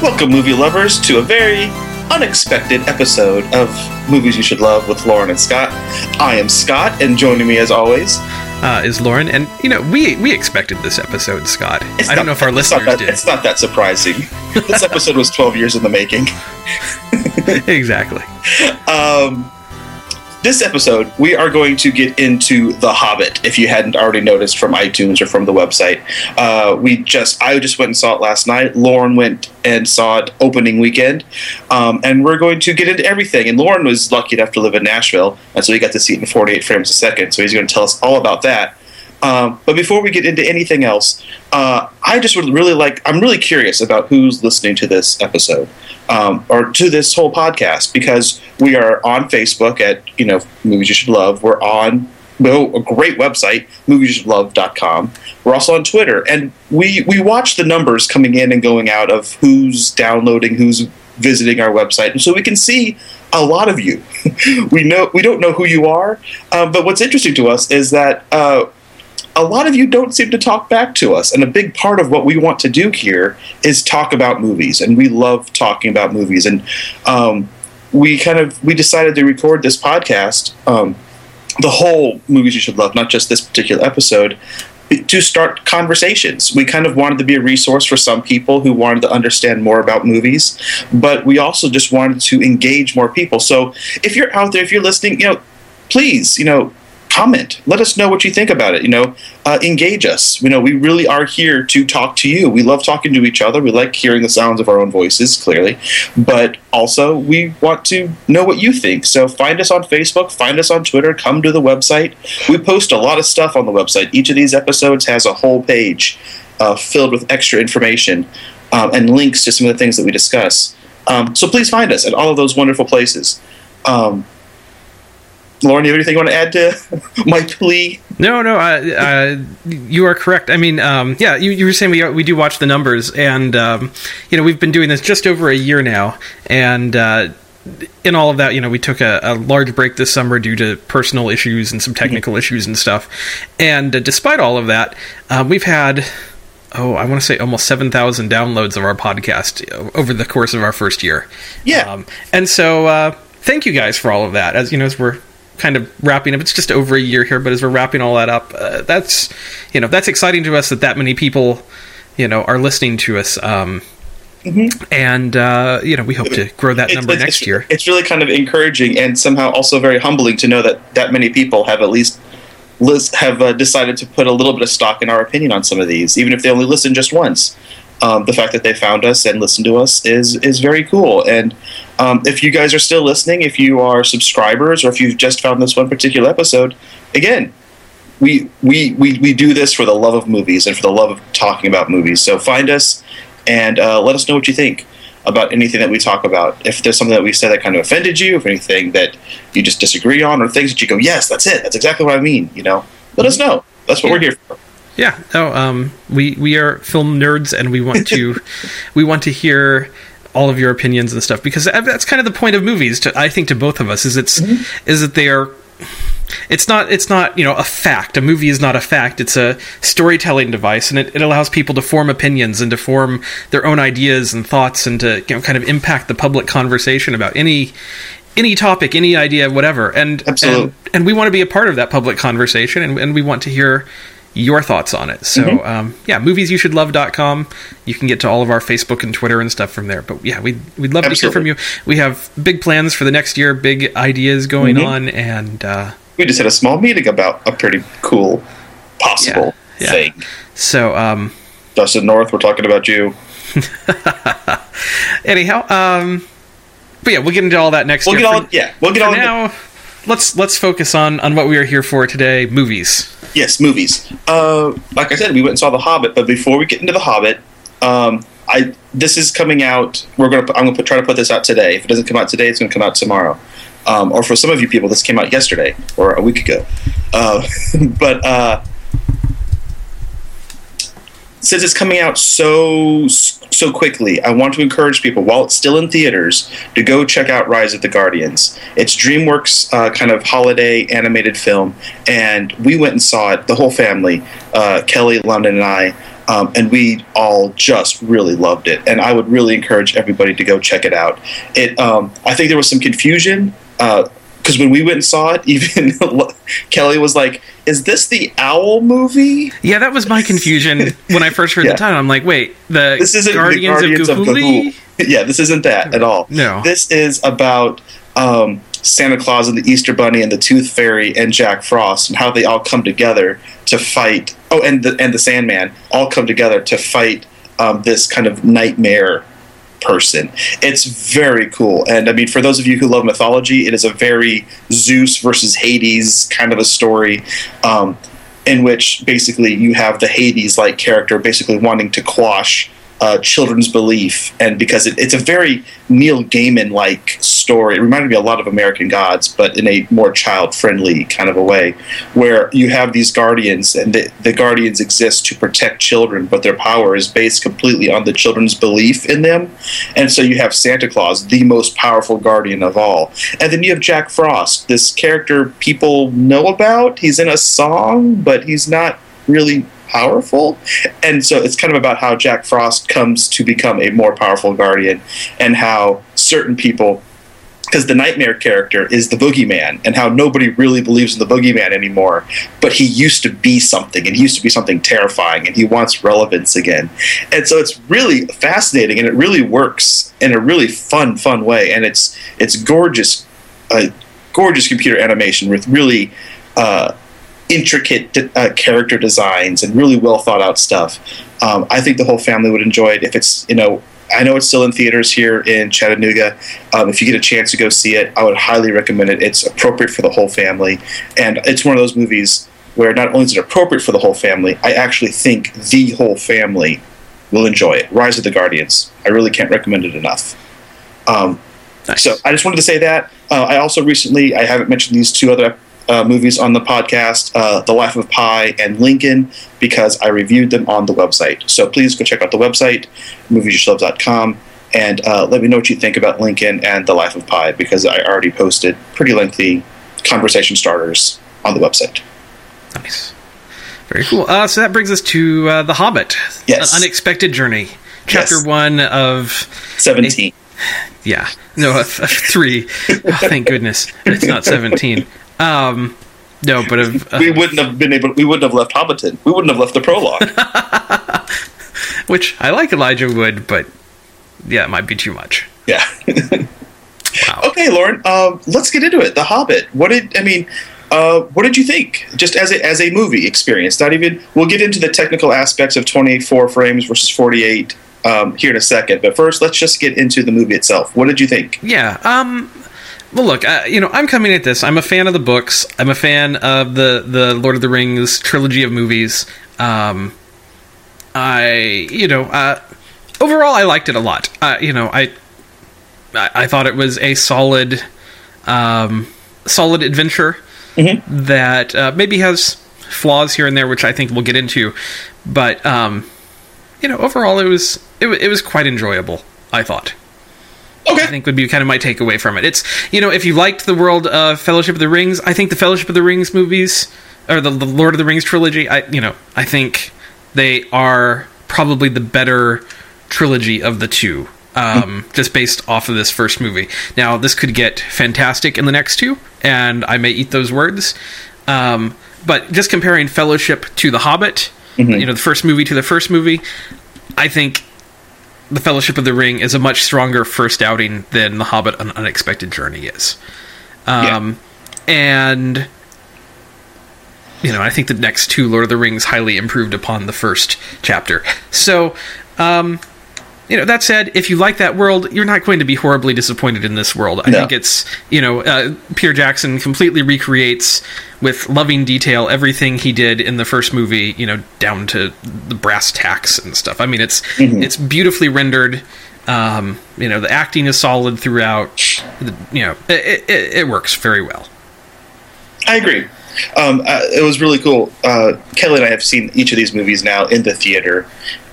Welcome, movie lovers, to a very unexpected episode of Movies You Should Love with Lauren and Scott. I am Scott, and joining me as always uh, is Lauren. And you know, we we expected this episode, Scott. It's I don't know if our listeners that, did. It's not that surprising. this episode was 12 years in the making. exactly. Um, this episode, we are going to get into The Hobbit. If you hadn't already noticed from iTunes or from the website, uh, we just I just went and saw it last night. Lauren went and saw it opening weekend, um, and we're going to get into everything. And Lauren was lucky enough to live in Nashville, and so he got to see it in 48 frames a second. So he's going to tell us all about that. Um, but before we get into anything else, uh, I just would really like, I'm really curious about who's listening to this episode um, or to this whole podcast because we are on Facebook at, you know, Movies You Should Love. We're on a great website, moviesyoushouldlove.com. We're also on Twitter, and we, we watch the numbers coming in and going out of who's downloading, who's visiting our website, and so we can see a lot of you. we know we don't know who you are, uh, but what's interesting to us is that uh, a lot of you don't seem to talk back to us. And a big part of what we want to do here is talk about movies. And we love talking about movies. And um, we kind of we decided to record this podcast, um, the whole movies you should love, not just this particular episode, to start conversations. We kind of wanted to be a resource for some people who wanted to understand more about movies, but we also just wanted to engage more people. So if you're out there, if you're listening, you know, please, you know, comment. Let us know what you think about it. You know, uh, engage us. You know, we really are here to talk to you. We love talking to each other. We like hearing the sounds of our own voices, clearly, but also we want to know what you think. So find us on Facebook, find us on Twitter, come to the website. We post a lot of stuff on the website. Each of these episodes has a whole page uh, filled with extra information um, and links to some of the things that we discuss. Um, so please find us at all of those wonderful places. Um, Lauren, you have anything you want to add to my plea? No, no, uh, uh, you are correct. I mean, um, yeah, you, you, were saying we we do watch the numbers, and um, you know we've been doing this just over a year now, and. Uh, in all of that, you know, we took a, a, large break this summer due to personal issues and some mm-hmm. technical mm-hmm. issues and stuff. And uh, despite all of that, um, we've had oh, I want to say almost 7,000 downloads of our podcast over the course of our first year. Yeah. Um, and so uh, thank you guys for all of that. As you know, as we're kind of wrapping up. It's just over a year here, but as we're wrapping all that up, uh, that's you know that's exciting to us that that many people you know are listening to us. Um, mm-hmm. And uh, you know we hope to grow that number it's, next year. It's really kind of encouraging and somehow also very humbling to know that that many people have at least have uh, decided to put a little bit of stock in our opinion on some of these, even if they only listen just once. Um, the fact that they found us and listened to us is is very cool. And um, if you guys are still listening, if you are subscribers, or if you've just found this one particular episode, again, we we we, we do this for the love of movies and for the love of talking about movies. So find us and uh, let us know what you think about anything that we talk about. If there's something that we said that kind of offended you, if anything that you just disagree on, or things that you go, yes, that's it, that's exactly what I mean. You know, let us know. That's what we're here for. Yeah. No. Um. We we are film nerds, and we want to we want to hear all of your opinions and stuff because that's kind of the point of movies. To I think to both of us is it's mm-hmm. is that they are. It's not. It's not. You know, a fact. A movie is not a fact. It's a storytelling device, and it, it allows people to form opinions and to form their own ideas and thoughts, and to you know, kind of impact the public conversation about any any topic, any idea, whatever. And and, and, we want to be a part of that public conversation, and, and we want to hear your thoughts on it. So, mm-hmm. um, yeah, moviesyoushouldlove.com. You can get to all of our Facebook and Twitter and stuff from there. But yeah, we'd, we'd love Absolutely. to hear from you. We have big plans for the next year, big ideas going mm-hmm. on. And uh, we just had a small meeting about a pretty cool possible yeah, yeah. thing. So, um, Dustin North, we're talking about you. Anyhow, um, but yeah, we'll get into all that next we'll year. Get all, for, yeah, we'll get for all now. Let's let's focus on on what we are here for today: movies. Yes, movies. Uh, like I said, we went and saw The Hobbit, but before we get into The Hobbit, um, I this is coming out. We're gonna. I'm gonna put, try to put this out today. If it doesn't come out today, it's gonna come out tomorrow. Um, or for some of you people, this came out yesterday or a week ago. Uh, but uh, since it's coming out so so quickly, I want to encourage people while it's still in theaters to go check out Rise of the Guardians. It's DreamWorks uh, kind of holiday animated film, and we went and saw it. The whole family, uh, Kelly, London, and I. Um, and we all just really loved it, and I would really encourage everybody to go check it out. It, um, I think there was some confusion because when we went and saw it, even Kelly was like, "Is this the Owl movie?" Yeah, that was my confusion when I first heard yeah. the title. I'm like, "Wait, the this isn't Guardians, the Guardians of, Ga'Hoole. yeah, this isn't that at all. No, this is about um, Santa Claus and the Easter Bunny and the Tooth Fairy and Jack Frost and how they all come together to fight. Oh, and the and the Sandman all come together to fight um, this kind of nightmare person. It's very cool. And I mean, for those of you who love mythology, it is a very Zeus versus Hades kind of a story. Um, in which basically you have the Hades like character basically wanting to quash uh, children's belief, and because it, it's a very Neil Gaiman like story. It reminded me a lot of American Gods, but in a more child friendly kind of a way, where you have these guardians, and the, the guardians exist to protect children, but their power is based completely on the children's belief in them. And so you have Santa Claus, the most powerful guardian of all, and then you have Jack Frost, this character people know about. He's in a song, but he's not really powerful. And so it's kind of about how Jack Frost comes to become a more powerful guardian and how certain people because the nightmare character is the boogeyman and how nobody really believes in the boogeyman anymore but he used to be something and he used to be something terrifying and he wants relevance again and so it's really fascinating and it really works in a really fun fun way and it's it's gorgeous uh, gorgeous computer animation with really uh, intricate uh, character designs and really well thought out stuff. Um, I think the whole family would enjoy it if it's you know. I know it's still in theaters here in Chattanooga. Um, if you get a chance to go see it, I would highly recommend it. It's appropriate for the whole family, and it's one of those movies where not only is it appropriate for the whole family, I actually think the whole family will enjoy it. Rise of the Guardians. I really can't recommend it enough. Um, nice. So I just wanted to say that. Uh, I also recently, I haven't mentioned these two other uh, movies on the podcast, uh, The Life of Pi and Lincoln, because I reviewed them on the website. So please go check out the website, moviesyourselves.com, and uh, let me know what you think about Lincoln and The Life of Pi, because I already posted pretty lengthy conversation starters on the website. Nice. Very cool. Uh, so that brings us to uh, The Hobbit. Yes. An Unexpected Journey. Chapter Yes. one of 17. Yeah. No, of, of three. Oh, thank goodness. It's not 17. Um, no, but of, uh, we wouldn't have been able. We wouldn't have left Hobbiton. We wouldn't have left the prologue. which I like Elijah Wood, but yeah, it might be too much. yeah. Wow. okay, Lauren. Um, let's get into it. The Hobbit. What did I mean? Uh, what did you think? Just as a as a movie experience. Not even. We'll get into the technical aspects of 24 frames versus 48 um, here in a second. But first, let's just get into the movie itself. What did you think? Yeah. Um. Well, look. Uh, you know, I'm coming at this. I'm a fan of the books. I'm a fan of the the Lord of the Rings trilogy of movies. Um. I you know uh, overall I liked it a lot. Uh, you know I, I I thought it was a solid, um, solid adventure that uh, maybe has flaws here and there, which I think we'll get into. But um, you know, overall, it was it, it was quite enjoyable. I thought. Okay. I think would be kind of my takeaway from it. It's you know, if you liked the world of Fellowship of the Rings, I think the Fellowship of the Rings movies or the, the Lord of the Rings trilogy, I you know, I think they are probably the better trilogy of the two. Um, just based off of this first movie. Now, this could get fantastic in the next two, and I may eat those words. Um, but just comparing Fellowship to The Hobbit, you know, the first movie to the first movie, I think the Fellowship of the Ring is a much stronger first outing than The Hobbit: An Unexpected Journey is. Um, And you know, I think the next two Lord of the Rings highly improved upon the first chapter. So, um, you know, that said, if you like that world, you're not going to be horribly disappointed in this world. I No. think it's, you know, uh, Peter Jackson completely recreates with loving detail everything he did in the first movie, you know, down to the brass tacks and stuff. I mean, it's it's beautifully rendered. Um, you know, the acting is solid throughout. The, you know, it, it, it works very well. I agree. Um, uh, it was really cool. Uh, Kelly and I have seen each of these movies now in the theater,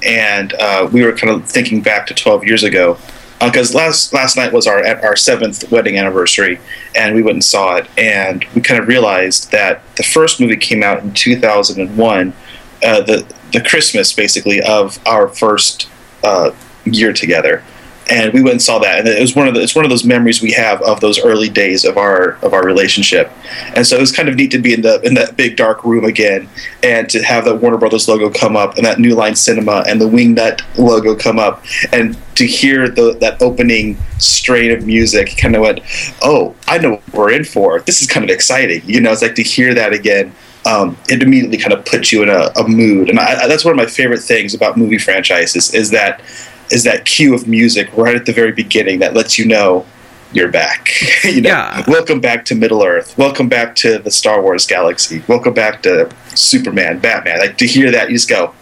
and uh, we were kind of thinking back to 12 years ago because last last night was our our seventh wedding anniversary, and we went and saw it, and we kind of realized that the first movie came out in 2001, uh, the the Christmas basically of our first uh, year together, and we went and saw that, and it was one of the, it's one of those memories we have of those early days of our of our relationship, and so it was kind of neat to be in the in that big dark room again, and to have that Warner Brothers logo come up, and that New Line Cinema and the Wingnut logo come up, and to hear the that opening strain of music, kind of went, oh, I know what we're in for. This is kind of exciting, you know. It's like to hear that again. Um, it immediately kind of puts you in a, a mood, and I, that's one of my favorite things about movie franchises is that is that cue of music right at the very beginning that lets you know you're back. you know, Yeah. welcome back to Middle Earth. Welcome back to the Star Wars galaxy. Welcome back to Superman, Batman. Like to hear that, you just go,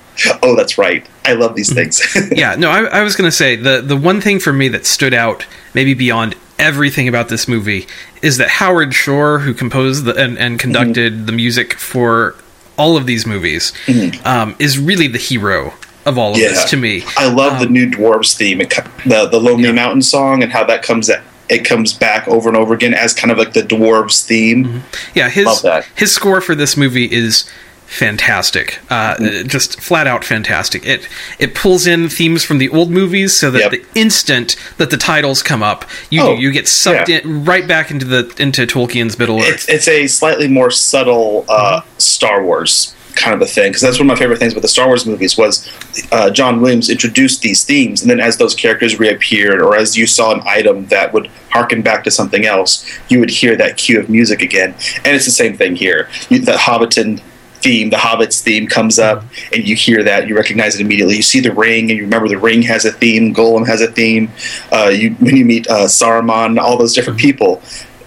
"Oh, that's right. I love these mm-hmm. things." yeah, no, I, I was going to say the the one thing for me that stood out, maybe beyond everything about this movie, is that Howard Shore, who composed the, and, and conducted mm-hmm. the music for all of these movies, mm-hmm. um, is really the hero of all of Yeah. this to me. I love the new Dwarves theme, it, the the Lonely Yeah. Mountain song, and how that comes it comes back over and over again as kind of like the Dwarves theme. Yeah, his his score for this movie is fantastic. Uh, Mm-hmm. Just flat out fantastic. It it pulls in themes from the old movies so that Yep. the instant that the titles come up, you Oh, you get sucked yeah. in right back into the into Tolkien's Middle Earth. it's a slightly more subtle uh, Star Wars kind of a thing because that's one of my favorite things with the Star Wars movies was uh, John Williams introduced these themes and then as those characters reappeared or as you saw an item that would harken back to something else, you would hear that cue of music again. And it's the same thing here. You, the Hobbiton theme, the Hobbits theme comes up, and you hear that, you recognize it immediately. You see the ring, and you remember the ring has a theme. Gollum has a theme. Uh, you when you meet uh, Saruman, all those different people,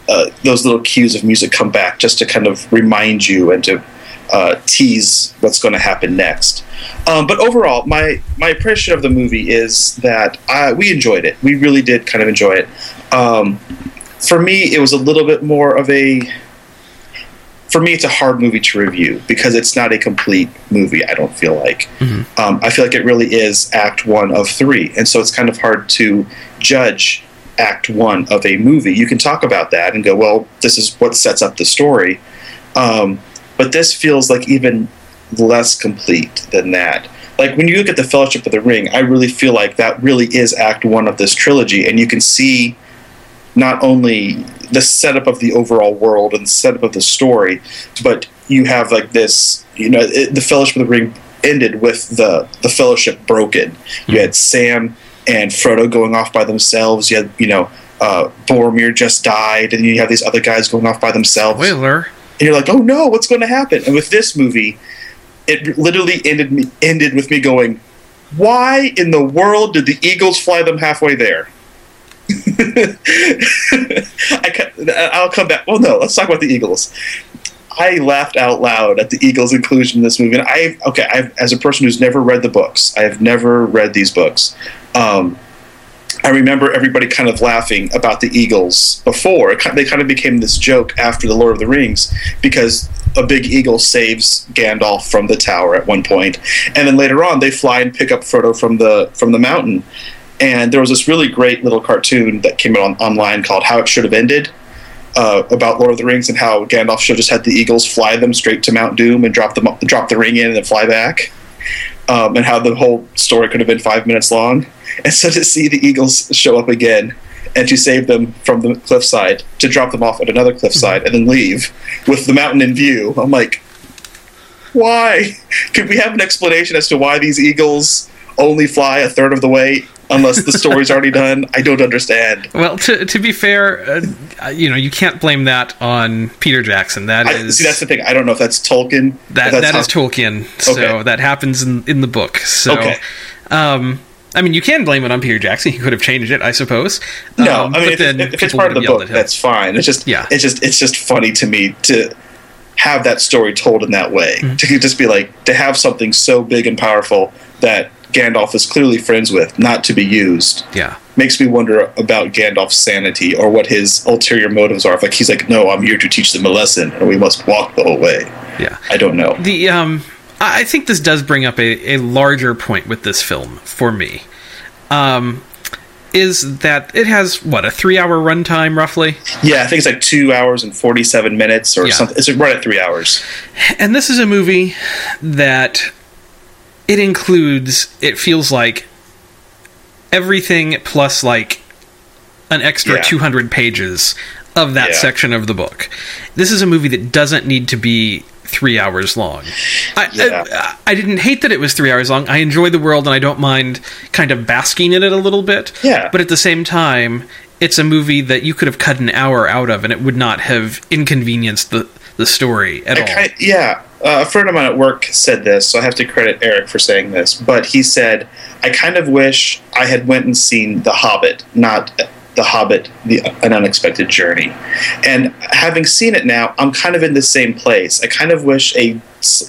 uh, those little cues of music come back just to kind of remind you and to uh, tease what's going to happen next. Um, but overall, my my impression of the movie is that uh, we enjoyed it. We really did kind of enjoy it. Um, for me, it was a little bit more of a. For me, it's a hard movie to review because it's not a complete movie. I don't feel like. Um, I feel like it really is Act One of three, and so it's kind of hard to judge Act One of a movie. You can talk about that and go, "Well, this is what sets up the story," um, but this feels like even less complete than that. Like when you look at the Fellowship of the Ring, I really feel like that really is Act One of this trilogy, and you can see not only the setup of the overall world and the setup of the story, but you have like this, you know, it, the Fellowship of the Ring ended with the the Fellowship broken. You had Sam and Frodo going off by themselves. You had, you know, uh, Boromir just died, and you have these other guys going off by themselves Spoiler. And you're like, oh no, what's going to happen? And with this movie, it literally ended me ended with me going, why in the world did the Eagles fly them halfway there? I, I'll come back. Well, no, let's talk about the Eagles. I laughed out loud at the Eagles' inclusion in this movie. And I, okay, I've, as a person who's never read the books, I have never read these books. Um, I remember everybody kind of laughing about the Eagles before. They kind of became this joke after the Lord of the Rings because a big eagle saves Gandalf from the tower at one point, and then later on they fly and pick up Frodo from the from the mountain. And there was this really great little cartoon that came out on, online called "How It Should Have Ended." Uh, about Lord of the Rings and how Gandalf should have just had the eagles fly them straight to Mount Doom and drop them drop the ring in and then fly back, um, and how the whole story could have been five minutes long. And so to see the eagles show up again and to save them from the cliffside, to drop them off at another cliffside and then leave with the mountain in view, I'm like, why? Could we have an explanation as to why these eagles only fly a third of the way unless the story's already done? I don't understand. Well, to to be fair, uh, you know, you can't blame that on Peter Jackson. That I, is see, that's the thing. I don't know if that's Tolkien. that that's that how- is Tolkien. So Okay. that happens in in the book. So, Okay. um, I mean, you can blame it on Peter Jackson. He could have changed it, I suppose. No, Um, I mean but if, then if it's part of the book, that's fine. It's just Yeah. it's just it's just funny to me to have that story told in that way. Mm-hmm. To just be like to have something so big and powerful that Gandalf is clearly friends with, not to be used. yeah. Makes me wonder about Gandalf's sanity or what his ulterior motives are. If like he's like, no, I'm here to teach them a lesson, and we must walk the whole way. Yeah. I don't know. The um, I think this does bring up a, a larger point with this film for me. Um, is that it has what a three hour runtime roughly, Yeah, I think it's like two hours and forty-seven minutes or Yeah. something. It's right at three hours. and this is a movie that it includes. It feels like everything plus like an extra Yeah. 200 pages of that Yeah. section of the book. This is a movie that doesn't need to be three hours long. I, Yeah. I, I didn't hate that it was three hours long. I enjoy the world and I don't mind kind of basking in it a little bit. Yeah. But at the same time, it's a movie that you could have cut an hour out of and it would not have inconvenienced the, the story at I all. kind yeah, uh, a friend of mine at work said this, so I have to credit Eric for saying this. But he said, "I kind of wish I had went and seen The Hobbit, not The Hobbit: the, An Unexpected Journey." And having seen it now, I'm kind of in the same place. I kind of wish a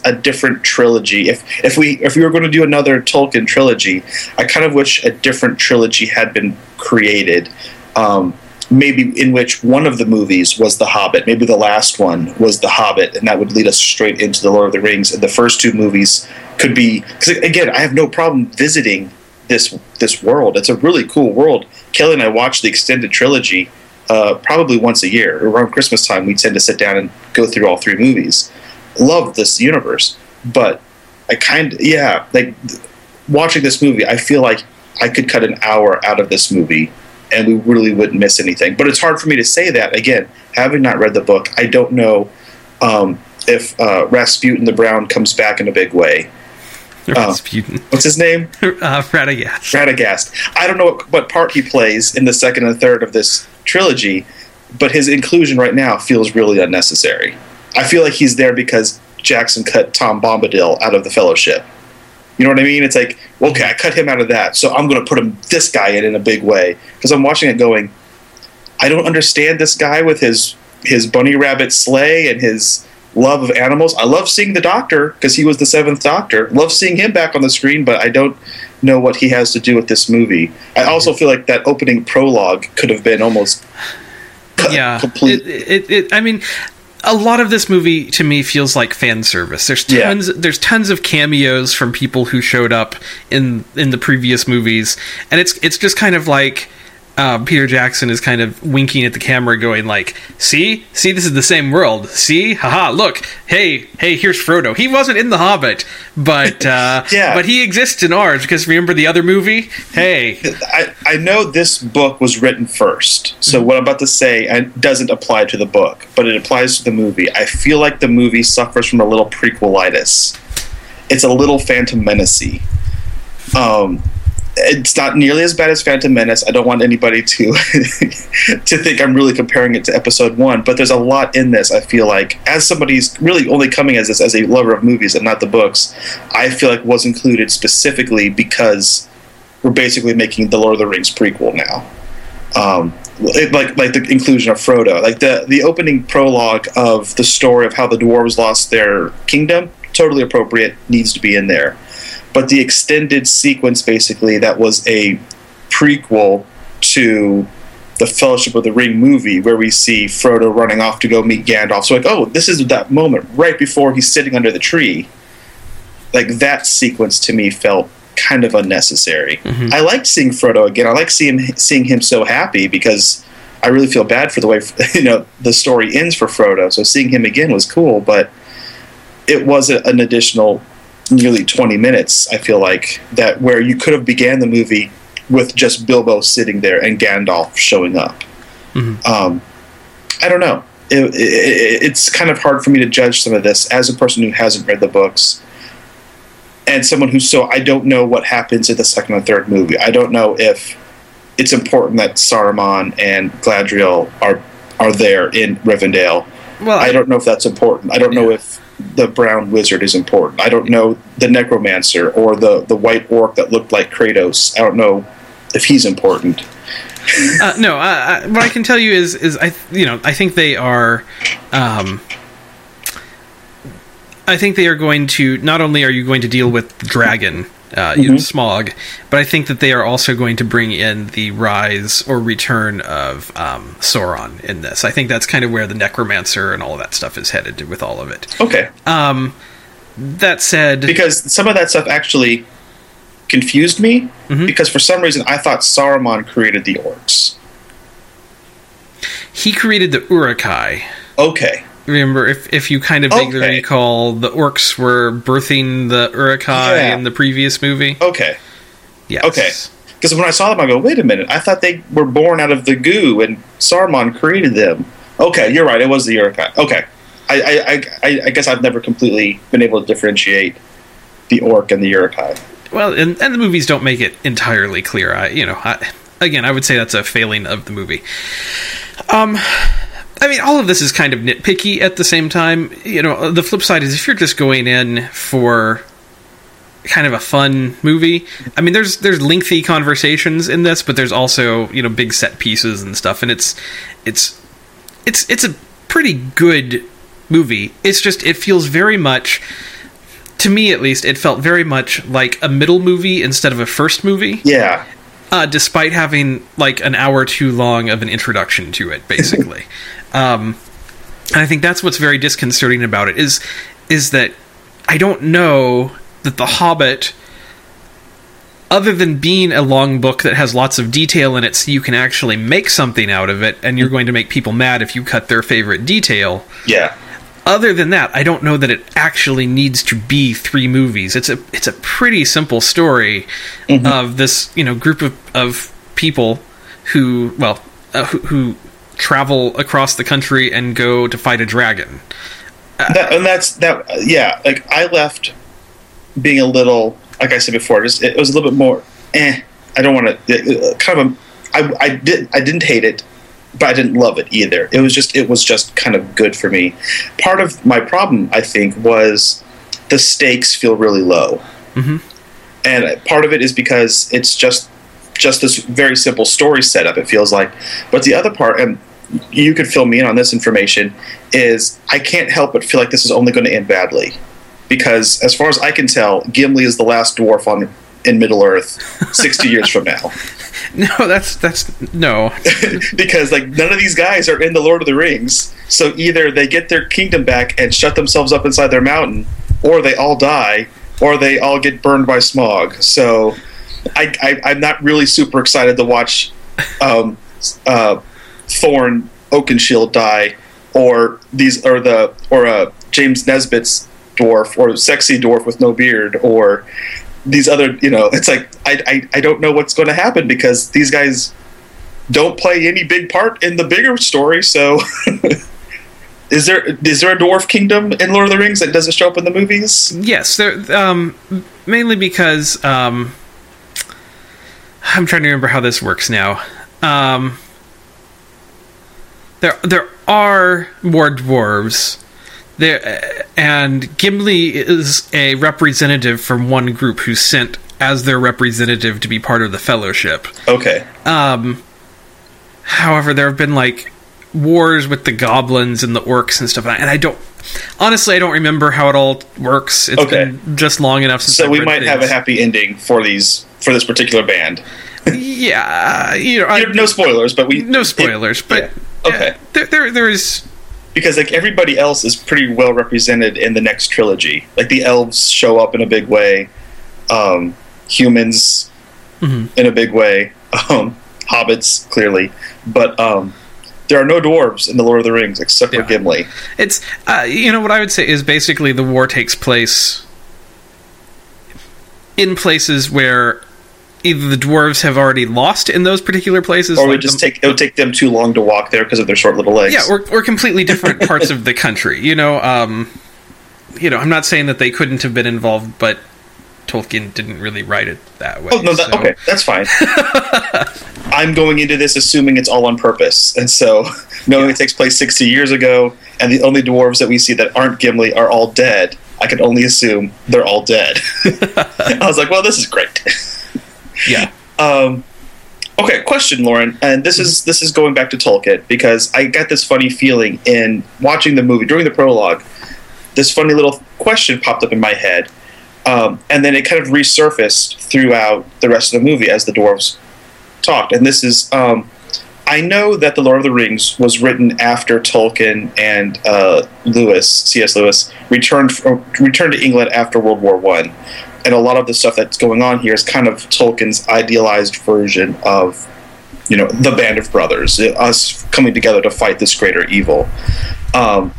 a different trilogy. If if we if we were going to do another Tolkien trilogy, I kind of wish a different trilogy had been created. Um, maybe in which one of the movies was The Hobbit, maybe the last one was The Hobbit, and that would lead us straight into The Lord of the Rings. And the first two movies could be because again, I have no problem visiting this this world. It's a really cool world. Kelly and I watch the extended trilogy uh, probably once a year. Around Christmas time, we tend to sit down and go through all three movies. Love this universe, but I kind of yeah, like watching this movie, I feel like I could cut an hour out of this movie and we really wouldn't miss anything. But it's hard for me to say that again, having not read the book. I don't know um, if uh, Rasputin the Brown comes back in a big way. Rasputin. What's his name? Uh, Radagast. Radagast. I don't know what, what part he plays in the second and third of this trilogy, but his inclusion right now feels really unnecessary. I feel like he's there because Jackson cut Tom Bombadil out of the Fellowship. You know what I mean? It's like, okay, I cut him out of that, so I'm going to put him this guy in in a big way because I'm watching it going. I don't understand this guy with his his bunny rabbit sleigh and his love of animals. I love seeing the Doctor because he was the seventh Doctor. Love seeing him back on the screen, but I don't know what he has to do with this movie. I also feel like that opening prologue could have been almost yeah complete. It, it, it, i mean a lot of this movie to me feels like fan service there's Yeah. tons there's tons of cameos from people who showed up in in the previous movies and it's it's just kind of like uh, Peter Jackson is kind of winking at the camera, going like, "See, see, this is the same world. See, haha, look, hey, hey, here's Frodo. He wasn't in The Hobbit, but uh, Yeah. but he exists in ours because remember the other movie? Hey, I, I know this book was written first, so what I'm about to say doesn't apply to the book, but it applies to the movie. I feel like the movie suffers from a little prequelitis. It's a little Phantom Menacey. Um, it's not nearly as bad as Phantom Menace. I don't want anybody to to think I'm really comparing it to Episode One, but there's a lot in this. I feel like, as somebody's really only coming as this as a lover of movies and not the books, I feel like was included specifically because we're basically making the Lord of the Rings prequel now. Um, it- like like the inclusion of Frodo, like the the opening prologue of the story of how the dwarves lost their kingdom, totally appropriate, needs to be in there. But the extended sequence, basically, that was a prequel to the Fellowship of the Ring movie, where we see Frodo running off to go meet Gandalf. So like, oh, this is that moment right before he's sitting under the tree. Like that sequence to me felt kind of unnecessary. Mm-hmm. I liked seeing Frodo again. I like seeing seeing him so happy because I really feel bad for the way you know the story ends for Frodo. So seeing him again was cool, but it was a, an additional nearly 20 minutes. I feel like that where you could have began the movie with just Bilbo sitting there and Gandalf showing up. Um, I don't know. It, it, it's kind of hard for me to judge some of this as a person who hasn't read the books and someone who's so I don't know what happens in the second and third movie. I don't know if it's important that Saruman and Galadriel are are there in Rivendell. well, I don't know if that's important. I don't know if the brown wizard is important. I don't know the necromancer or the the white orc that looked like Kratos. I don't know if he's important. Uh, no, I, I, what I can tell you is, is I, you know, I think they are, um, I think they are going to. Not only are you going to deal with the dragon, uh, you know, Smaug, but I think that they are also going to bring in the rise or return of um, Sauron in this. I think that's kind of where the necromancer and all of that stuff is headed with all of it. Okay. Um, that said, because some of that stuff actually confused me Mhm. because for some reason I thought Saruman created the orcs. he created the Uruk-hai. Okay. Remember if if you kind of vaguely Okay. recall, the orcs were birthing the Uruk-hai Yeah. in the previous movie. Okay. Yes. Okay. Because when I saw them, I go, wait a minute. I thought they were born out of the goo and Saruman created them. Okay, you're right. It was the Uruk-hai. Okay. I, I, I, I- I guess I've never completely been able to differentiate the orc and the Uruk-hai. Well, and, and the movies don't make it entirely clear. I, you know, I, again, I would say that's a failing of the movie. Um, I mean, all of this is kind of nitpicky at the same time. You know, the flip side is if you're just going in for kind of a fun movie. I mean, there's there's lengthy conversations in this, but there's also you know big set pieces and stuff, and it's it's it's it's a pretty good movie. It's just it feels very much to me at least it felt very much like a middle movie instead of a first movie Yeah. uh, despite having like an hour too long of an introduction to it basically um, and i think that's what's very disconcerting about it is is that i don't know that the hobbit other than being a long book that has lots of detail in it so you can actually make something out of it and you're going to make people mad if you cut their favorite detail Yeah. other than that, I don't know that it actually needs to be three movies. It's a it's a pretty simple story of this you know group of, of people who well uh, who, who travel across the country and go to fight a dragon. that, and that's that. Yeah, like I left being a little, like I said before, just it was a little bit more. Eh, I don't want to. Kind of, a, I, I did, I didn't hate it, but I didn't love it either. It was just, it was just kind of good for me. Part of my problem, I think, was the stakes feel really low, Mhm. and part of it is because it's just, just this very simple story setup. It feels like, but the other part, and you could fill me in on this information is I can't help but feel like this is only going to end badly. Because as far as I can tell, Gimli is the last dwarf on in Middle Earth 60 years from now. No, that's that's no. because like none of these guys are in the Lord of the Rings so either they get their kingdom back and shut themselves up inside their mountain or they all die or they all get burned by Smaug. So I, I I'm not really super excited to watch um, uh, Thorin Oakenshield die, or these, or the, or uh, James Nesbitt's dwarf, or sexy dwarf with no beard, or these other. You know, it's like I, I, I don't know what's going to happen because these guys don't play any big part in the bigger story. So, is there is there a dwarf kingdom in Lord of the Rings that doesn't show up in the movies? Yes, there um, mainly because um, I'm trying to remember how this works now. Um, there there are more dwarves there, and Gimli is a representative from one group who's sent as their representative to be part of the Fellowship. Okay, Um, however, there have been like wars with the goblins and the orcs and stuff, and I don't. Honestly, I don't remember how it all works. It's Okay. been just long enough since. so I've we might have a happy ending for these for this particular band. yeah, you know, I, no spoilers, but we no spoilers, but yeah. Okay. uh, there, there, there's because like everybody else is pretty well represented in the next trilogy. Like the elves show up in a big way, um, humans Mhm. in a big way, um, hobbits clearly, but um, there are no dwarves in the Lord of the Rings except for Gimli. It's uh, you know what I would say is basically the war takes place in places where either the dwarves have already lost in those particular places, Or like would just the- take it would take them too long to walk there because of their short little legs. yeah, or, or completely different parts of the country. You know, um, you know, I'm not saying that they couldn't have been involved, but Tolkien didn't really write it that way. Oh no, that, so- okay, that's fine. I'm going into this assuming it's all on purpose, and so knowing it takes place 60 years ago, and the only dwarves that we see that aren't Gimli are all dead. I can only assume they're all dead. I was like, well, this is great. Yeah. Um, okay, question, Lauren, and this is this is going back to Tolkien because I got this funny feeling in watching the movie during the prologue. This funny little question popped up in my head, um, and then it kind of resurfaced throughout the rest of the movie as the dwarves talked. And this is, um, I know that the Lord of the Rings was written after Tolkien and uh, Lewis, C.S. Lewis, returned from, returned to England after World War One and a lot of the stuff that's going on here is kind of Tolkien's idealized version of, you know, the band of brothers, us coming together to fight this greater evil. Um,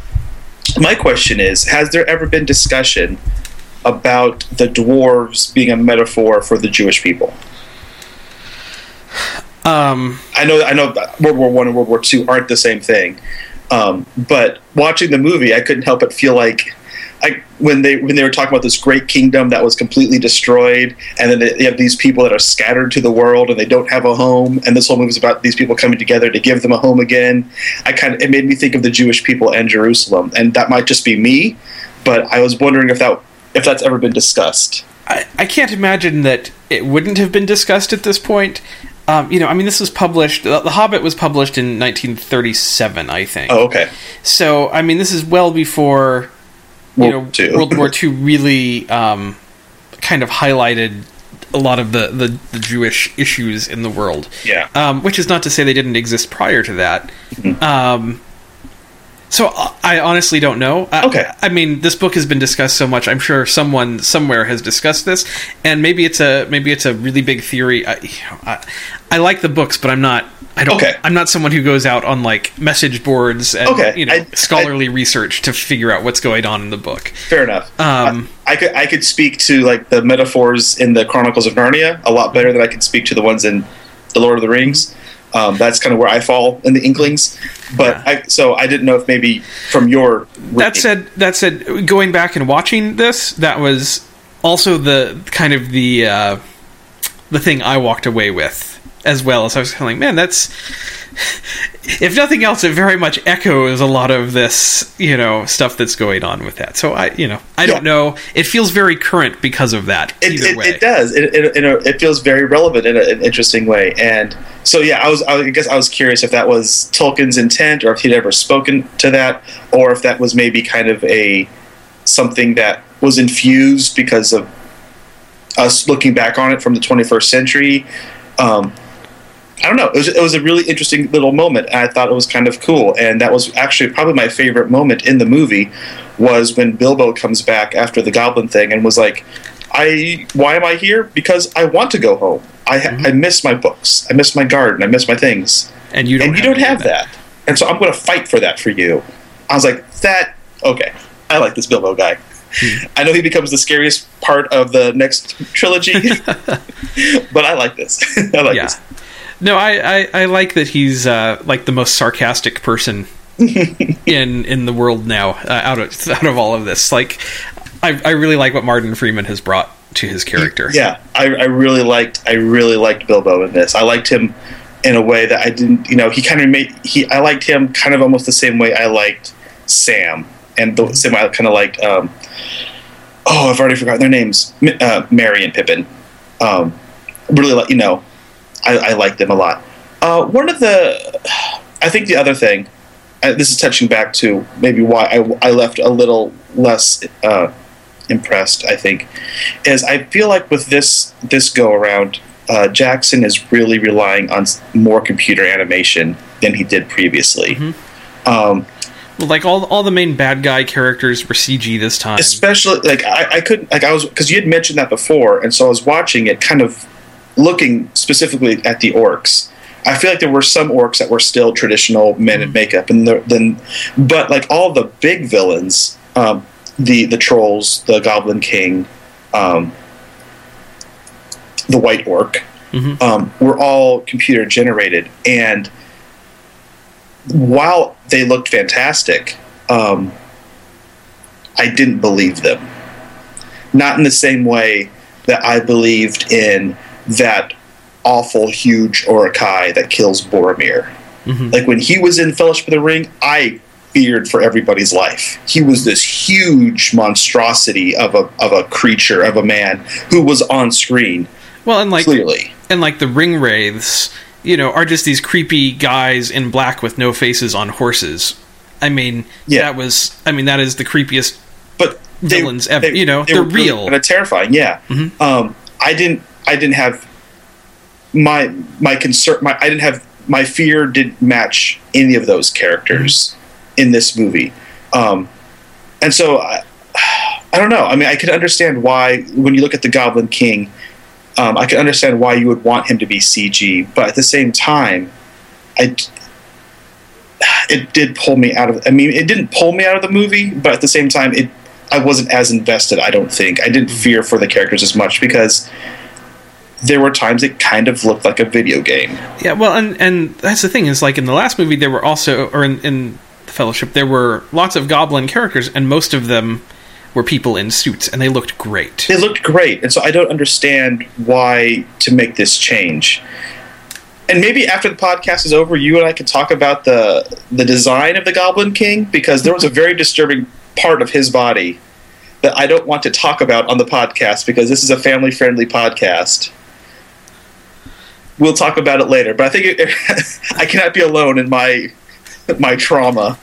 my question is: Has there ever been discussion about the dwarves being a metaphor for the Jewish people? Um, I know, I know, World War One and World War Two aren't the same thing, um, but watching the movie, I couldn't help but feel like, I when they when they were talking about this great kingdom that was completely destroyed, and then they have these people that are scattered to the world and they don't have a home, and this whole movie is about these people coming together to give them a home again. I kind of it made me think of the Jewish people and Jerusalem, and that might just be me, but I was wondering if that if that's ever been discussed. I, I can't imagine that it wouldn't have been discussed at this point. Um, you know, I mean, this was published. The, the Hobbit was published in 1937, I think. Oh, okay. So, I mean, this is well before you know Two. World War II really um, kind of highlighted a lot of the, the, the Jewish issues in the world. Yeah. Um, which is not to say they didn't exist prior to that. Mm-hmm. Um, so uh, I honestly don't know. I, Okay. I mean, this book has been discussed so much. I'm sure someone somewhere has discussed this, and maybe it's a maybe it's a really big theory. I, you know, I, I like the books, but I'm not. I don't. Okay. I'm not someone who goes out on like message boards and Okay. you know I- scholarly research to figure out what's going on in the book. Fair enough. Um, I, I could I could speak to like the metaphors in the Chronicles of Narnia a lot better than I can speak to the ones in the Lord of the Rings. Um, that's kind of where I fall in the Inklings. But Yeah. I so I didn't know if maybe from your That said, that said, going back and watching this, that was also the kind of the uh, the thing I walked away with as well. As I was kind of like, man, that's if nothing else, it very much echoes a lot of this, you know, stuff that's going on with that. So I, you know, I don't know. It feels very current because of that. it, either it, way, it does. It, it, in a, it feels very relevant in a, an interesting way. And so, yeah, I was. I guess I was curious if that was Tolkien's intent, or if he'd ever spoken to that, or if that was maybe kind of a something that was infused because of us looking back on it from the 21st century. Um, I don't know. It was, it was a really interesting little moment. And I thought it was kind of cool, and that was actually probably my favorite moment in the movie was when Bilbo comes back after the Goblin thing and was like, "I why am I here? Because I want to go home. I ha- mm-hmm. I miss my books. I miss my garden. I miss my things, and you don't and you have don't have of that. And so I'm going to fight for that for you." I was like, "That okay? I like this Bilbo guy." Hmm. I know he becomes the scariest part of the next trilogy, but I like this. I like Yeah. this. No, I, I, I like that he's uh, like the most sarcastic person in in the world now uh, out of out of all of this. Like, I, I really like what Martin Freeman has brought to his character. Yeah, I, I really liked I really liked Bilbo in this. I liked him in a way that I didn't. You know, he kind of made he. I liked him kind of almost the same way I liked Sam, and the same way I kind of liked. Um, oh, I've already forgotten their names. Uh, Merry and Pippin. Um, really like you know, I, I liked them a lot. Uh, one of the, I think the other thing, uh, this is touching back to maybe why I, I left a little less uh, impressed. I think is I feel like with this this go around, uh, Jackson is really relying on more computer animation than he did previously. Um, Well, like all all the main bad guy characters were CG this time. especially like I, I couldn't like I was because you had mentioned that before, and so I was watching it, kind of looking specifically at the orcs. I feel like there were some orcs that were still traditional men in makeup, and the, then, but like all the big villains, um, the the trolls, the Goblin King, um, the White Orc, Mhm. um, were all computer generated, and while they looked fantastic, um, I didn't believe them. Not in the same way that I believed in that awful, huge Uruk-hai that kills Boromir. Mhm. Like when he was in Fellowship of the Ring, I feared for everybody's life. He was this huge monstrosity of a of a creature, of a man who was on screen well, and like clearly. and like the ring wraiths, you know, are just these creepy guys in black with no faces on horses. I mean, Yeah. that was. I mean, that is the creepiest. but they, villains ever- you know, they're were really real. kinda terrifying. Yeah, Mhm. um, I didn't. I didn't have my my concern. My I didn't have my fear didn't match any of those characters in this movie, um, and so I, I don't know. I mean, I could understand why when you look at the Goblin King, um, I can understand why you would want him to be CG, but at the same time, I it did pull me out of. I mean, it didn't pull me out of the movie, but at the same time, it I wasn't as invested. I don't think I didn't fear for the characters as much because there were times it kind of looked like a video game. Yeah, well, and and that's the thing is like in the last movie there were also, or in, in the Fellowship there were lots of Goblin characters, and most of them were people in suits, and they looked great. They looked great, and so I don't understand why to make this change. And maybe after the podcast is over, you and I can talk about the the design of the Goblin King because there was a very disturbing part of his body that I don't want to talk about on the podcast because this is a family friendly podcast. We'll talk about it later, but I think it, I cannot be alone in my my trauma.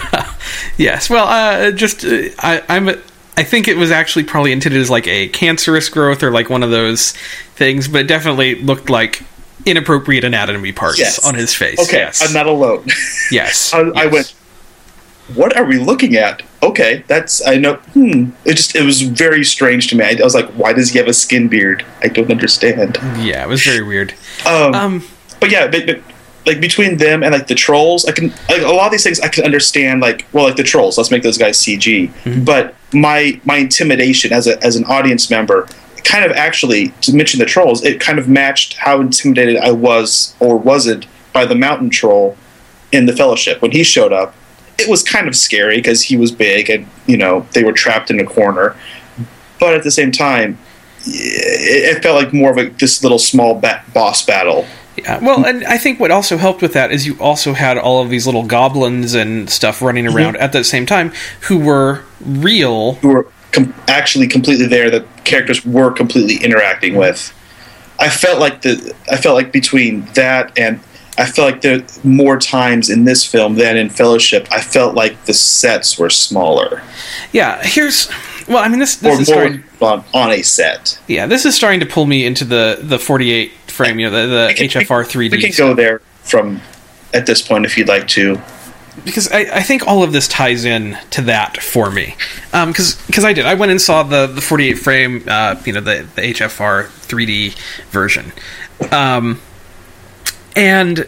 yes, well, uh, just uh, I, I'm. I think it was actually probably intended as like a cancerous growth or like one of those things, but it definitely looked like inappropriate anatomy parts Yes. on his face. Okay, yes. I'm not alone. yes. I, I went. What are we looking at? Okay, that's I know. Hmm. It just it was very strange to me. I, I was like, why does he have a skin beard? I don't understand. Yeah, it was very weird. Um, Um, but yeah, but, but, like between them and like the trolls, I can like a lot of these things I can understand. Like well, like the trolls, let's make those guys CG. But my my intimidation as a as an audience member, kind of actually to mention the trolls, it kind of matched how intimidated I was or wasn't by the mountain troll in the Fellowship when he showed up. It was kind of scary because he was big and you know they were trapped in a corner. But at the same time, it, it felt like more of a this little small ba- boss battle. Yeah, well, and I think what also helped with that is you also had all of these little goblins and stuff running mm-hmm. around at the same time who were real. who were com- actually completely there that characters were completely interacting with. I felt like the I felt like between that and I felt like there more times in this film than in Fellowship. I felt like the sets were smaller Yeah, here's well, I mean this or is more starting, on, on a set. yeah, this is starting to pull me into the the 48 frame, you know, the, the can- HFR 3D. We can stuff. go there from at this point if you'd like to. because I, I think all of this ties in to that for me. Because I did. I went and saw the, the 48 frame, uh, you know, the, the HFR 3D version. Um, and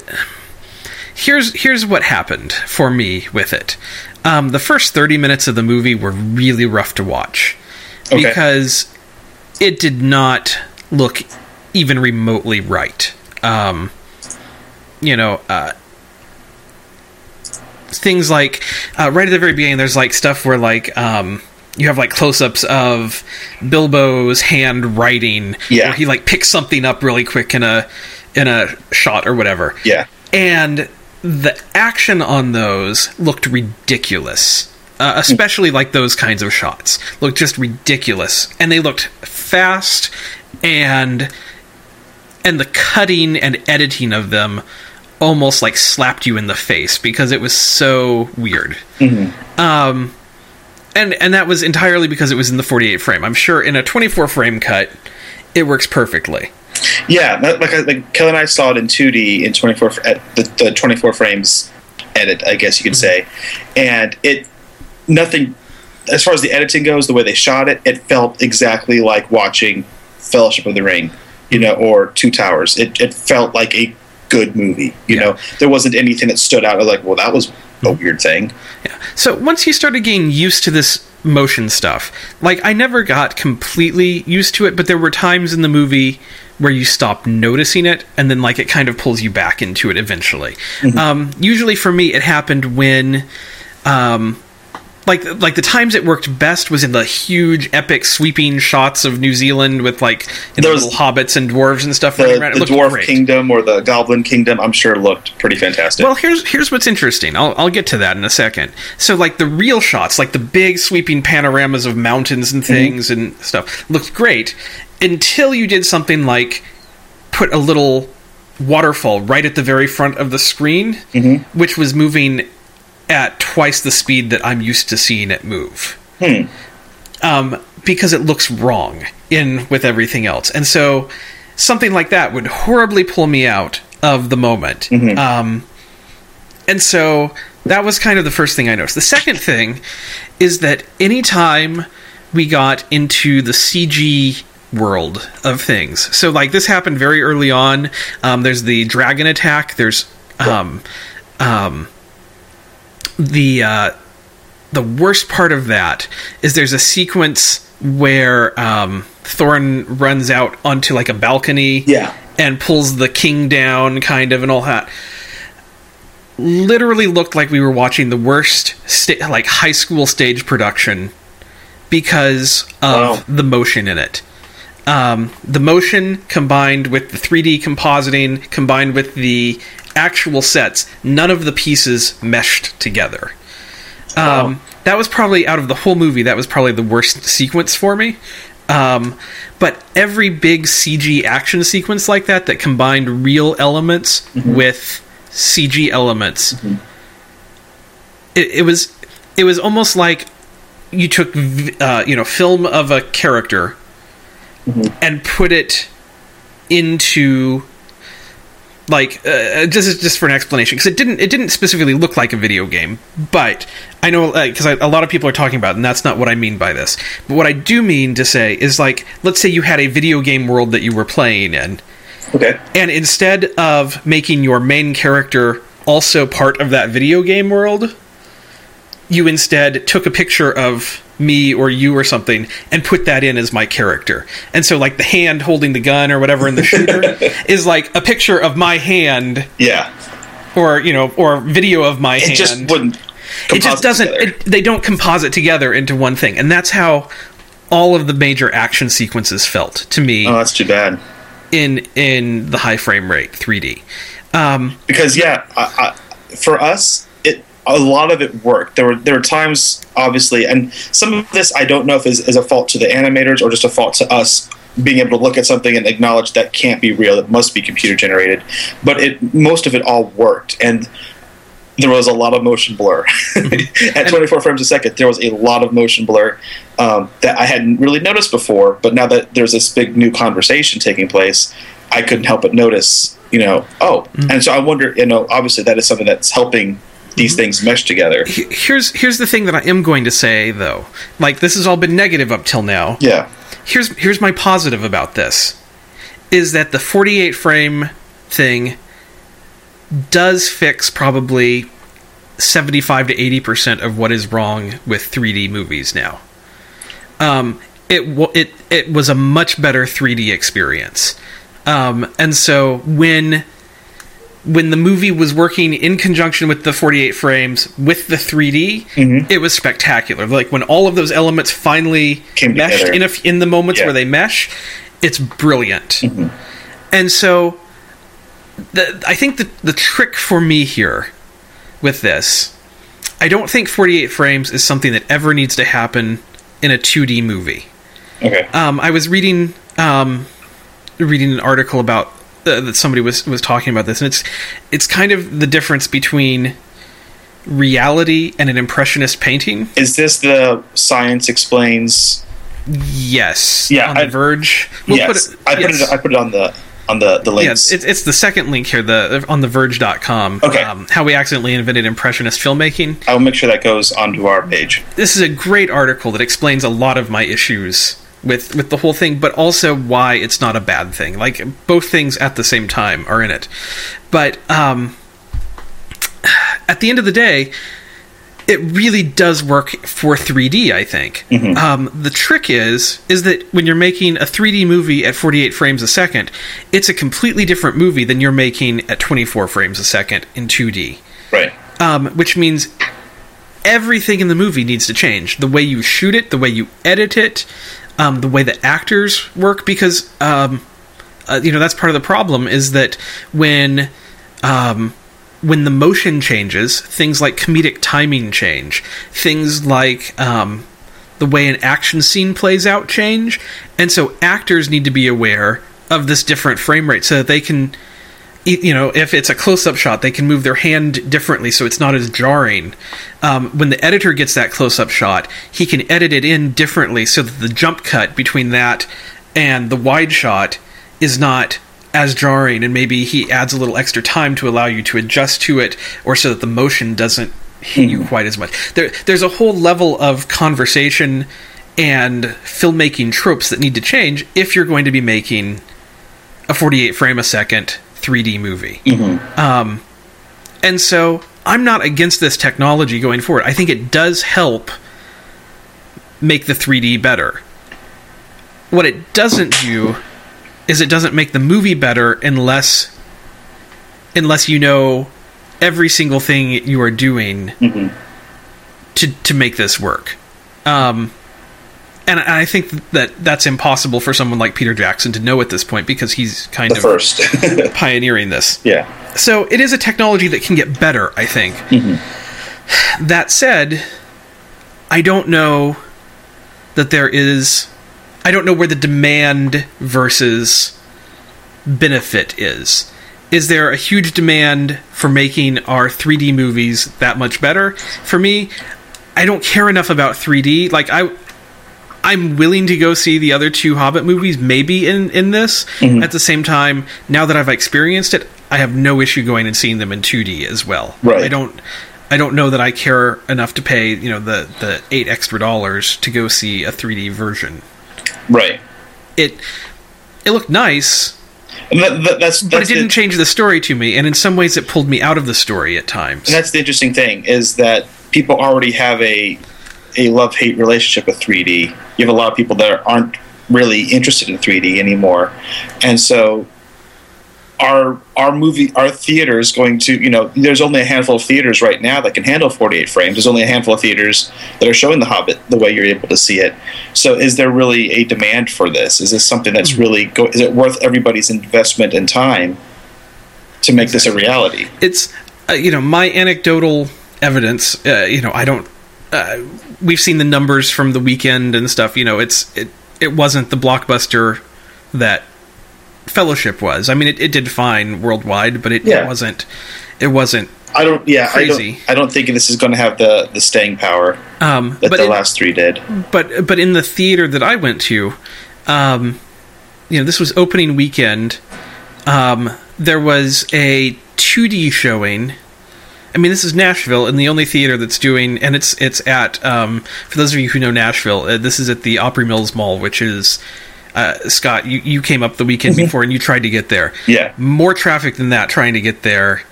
here's here's what happened for me with it. Um, the first 30 minutes of the movie were really rough to watch Okay. because it did not look even remotely right. Um, you know, uh, things like uh, right at the very beginning there's like stuff where like um you have like close-ups of bilbo's hand writing Yeah. where he like picks something up really quick in a in a shot or whatever. Yeah. and the action on those looked ridiculous uh, especially like those kinds of shots looked just ridiculous. And they looked fast and and the cutting and editing of them almost like slapped you in the face because it was so weird. Um and and that was entirely because it was in the 48 frame. I'm sure in a 24 frame cut it works perfectly Yeah, like I- like Kelly and I saw it in 2D in 24 fr- at the, the 24 frames edit, I guess you could mm-hmm. say, and it nothing as far as the editing goes, the way they shot it, it felt exactly like watching Fellowship of the Ring, you know, or Two Towers. It it felt like a good movie, you Yeah. know. There wasn't anything that stood out. I was like, well, that was a weird thing. Yeah. So once you started getting used to this motion stuff, like I never got completely used to it, but there were times in the movie where you stop noticing it, and then like it kind of pulls you back into it eventually. Um, usually for me, it happened when. Um, like like the times it worked best was in the huge epic sweeping shots of New Zealand with like Those- little hobbits and dwarves and stuff running The, around. It the looked Dwarf great. Kingdom or the Goblin Kingdom, I'm sure looked pretty fantastic. Well, here's here's what's interesting. I'll I'll get to that in a second. So, like the real shots, like the big sweeping panoramas of mountains and mm-hmm. things and stuff, looked great until you did something like put a little waterfall right at the very front of the screen, mm-hmm. which was moving at twice the speed that I'm used to seeing it move. Um, because it looks wrong in with everything else, and so something like that would horribly pull me out of the moment. Um, and so that was kind of the first thing I noticed. The second thing is that anytime we got into the CG world of things, so like this happened very early on. Um, there's the dragon attack. There's um, um, the uh, the worst part of that is there's a sequence where um, Thorin runs out onto like a balcony, Yeah. and pulls the king down, kind of, and all that. Literally looked like we were watching the worst, sta- like high school stage production, because of Wow. the motion in it. Um, the motion combined with the 3D compositing, combined with the actual sets, none of the pieces meshed together. Um, that was probably out of the whole movie. That was probably the worst sequence for me. Um, but every big CG action sequence like that that combined real elements with CG elements, it, it was it was almost like you took uh, you know film of a character and put it into like uh, just just for an explanation because it didn't it didn't specifically look like a video game but i know because a lot of people are talking about it, and that's not what i mean by this but what i do mean to say is like let's say you had a video game world that you were playing in Okay. and instead of making your main character also part of that video game world you instead took a picture of me or you or something and put that in as my character. And so like the hand holding the gun or whatever in the shooter is like a picture of my hand Yeah. or you know or video of my It hand. It just wouldn't. it just doesn't it, they don't composite together into one thing. And that's how all of the major action sequences felt to me oh, that's too bad. in in the high frame rate 3D. Um, because yeah, I, I, for us, a lot of it worked. There were there were times, obviously, and some of this I don't know if is, is a fault to the animators or just a fault to us being able to look at something and acknowledge that can't be real. It must be computer generated. But it most of it all worked, and there was a lot of motion blur at 24 frames a second. There was a lot of motion blur um, that I hadn't really noticed before. But now that there's this big new conversation taking place, I couldn't help but notice. You know, oh, and so I wonder. You know, obviously that is something that's helping these things mesh together. here's here's the thing that I am going to say though. Like this has all been negative up till now. Yeah. Here's here's my positive about this is that the 48 frame thing does fix probably 75 to 80% of what is wrong with 3D movies now. Um, it it it was a much better 3D experience. Um, and so when when the movie was working in conjunction with the 48 frames with the 3D, Mm-hmm. it was spectacular. Like when all of those elements finally Came meshed together. in a in the moments Yeah. Mm-hmm. where they mesh, it's brilliant. And so the, I think the the trick for me here with this, I don't think 48 frames is something that ever needs to happen in a 2D movie. Okay. Um, I was reading um, reading an article about uh, that somebody was was talking about this, and it's it's kind of the difference between reality and an impressionist painting. Is this the science explains? Yes, Yeah, on the I- Verge. We'll yes, put it, I put yes. it. I put it on the on the the Yeah, links. it's, it's the second link here, the on the Verge.com. Okay. Um, how we accidentally invented impressionist filmmaking. I will make sure that goes onto our page. This is a great article that explains a lot of my issues with with the whole thing, but also why it's not a bad thing. Like both things at the same time are in it. But um, at the end of the day, it really does work for 3D. I think um, the trick is is that when you're making a 3D movie at 48 frames a second, it's a completely different movie than you're making at 24 frames a second in 2D Right. um, which means everything in the movie needs to change. The way you shoot it, the way you edit it, um, the way the actors work, because um, uh, you know that's part of the problem is that when um, when the motion changes, things like comedic timing change, things like um, the way an action scene plays out change, and so actors need to be aware of this different frame rate so that they can you know, if it's a close-up shot, they can move their hand differently, so it's not as jarring. Um, when the editor gets that close-up shot, he can edit it in differently, so that the jump cut between that and the wide shot is not as jarring, and maybe he adds a little extra time to allow you to adjust to it, or so that the motion doesn't hit you quite as much. There, there's a whole level of conversation and filmmaking tropes that need to change if you're going to be making a 48 frame a second 3D movie. Um, and so I'm not against this technology going forward. I think it does help make the 3D better. What it doesn't do is it doesn't make the movie better unless unless you know every single thing you are doing to to make this work. Um, and I think that that's impossible for someone like Peter Jackson to know at this point because he's kind The of first. pioneering this. yeah. So it is a technology that can get better, I think. Mm-hmm. That said, I don't know that there is. I don't know where the demand versus benefit is. Is there a huge demand for making our 3D movies that much better? For me, I don't care enough about 3D. Like I I'm willing to go see the other two Hobbit movies, maybe in in this. Mm-hmm. At the same time, now that I've experienced it, I have no issue going and seeing them in 2D as well. Right. I don't. I don't know that I care enough to pay you know the the eight extra dollars to go see a 3D version. Right. It it looked nice, that, that, that's but it didn't the, change the story to me, and in some ways, it pulled me out of the story at times. and that's the interesting thing is that people already have a a love hate relationship with 3D. You have a lot of people that aren't really interested in 3D anymore, and so our our movie our theater is going to you know there's only a handful of theaters right now that can handle 48 frames. There's only a handful of theaters that are showing the hobbit the way you're able to see it. So is there really a demand for this? Is this something that's really go- is it worth everybody's investment and time to make this a reality? It's uh, you know my anecdotal evidence uh, you know i don't uh, we've seen the numbers from the weekend and stuff you know it's it it wasn't the blockbuster that fellowship was i mean it, it did fine worldwide but it, Yeah. it wasn't it wasn't I don't. Yeah, Crazy. I don't. I don't think this is going to have the the staying power um that but the it- last three did. but but in the theater that I went to, um, you know, this was opening weekend. Um, there was a 2D showing. I mean, this is Nashville, and the only theater that's doing, and it's it's at. Um, for those of you who know Nashville, uh, this is at the Opry Mills Mall, which is. Uh, Scott, you, you came up the weekend before and you tried to get there. Yeah. More traffic than that trying to get there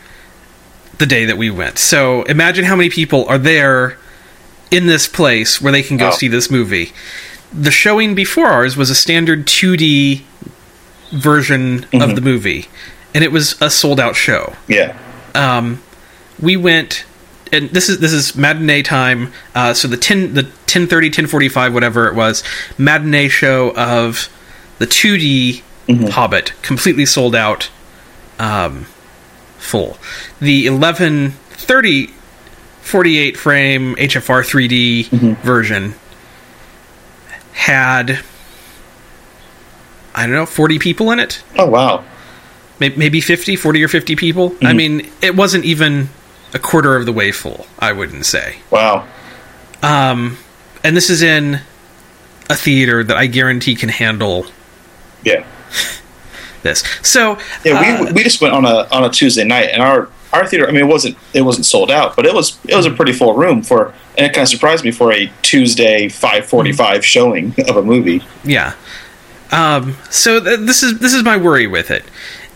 the day that we went. So imagine how many people are there in this place where they can go Oh. see this movie. The showing before ours was a standard 2D version of the movie, and it was a sold out show. Yeah. Um, we went, and this is this is matinee time. Uh, so the ten the ten thirty ten forty five whatever it was matinee show of the 2D Hobbit completely sold out, um, full. The eleven thirty 48 frame HFR 3D version had I don't know 40 people in it Oh wow. Maybe 50 40 or 50 people I mean it wasn't even a quarter of the way full I wouldn't say Wow. um and this is in a theater that I guarantee can handle Yeah. this so Yeah. uh, we we just went on a on a Tuesday night, and our our theater. I mean, it wasn't it wasn't sold out, but it was it was a pretty full room for, and it kind of surprised me for a Tuesday five forty five showing of a movie. Yeah. Um, so th- this is this is my worry with it,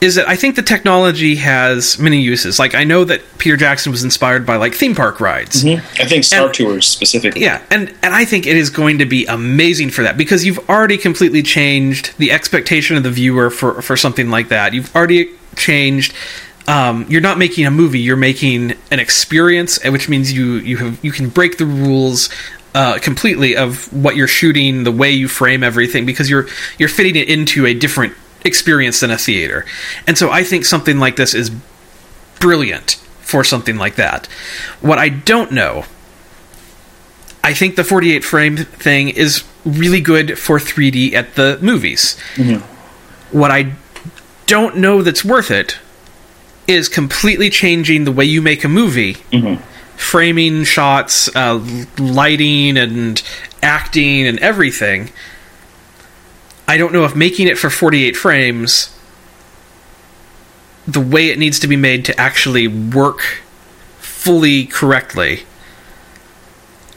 is that I think the technology has many uses. Like I know that Peter Jackson was inspired by like theme park rides. I think Star And- Tours specifically. Yeah, and and I think it is going to be amazing for that because you've already completely changed the expectation of the viewer for for something like that. You've already changed. Um, you're not making a movie; you're making an experience, which means you you have you can break the rules uh, completely of what you're shooting, the way you frame everything, because you're you're fitting it into a different experience than a theater. And so, I think something like this is brilliant for something like that. What I don't know I think the 48 frame thing is really good for 3D at the movies. What I don't know that's worth it is completely changing the way you make a movie. Framing shots, uh, lighting, and acting, and everything. I don't know if making it for 48 frames, the way it needs to be made to actually work fully correctly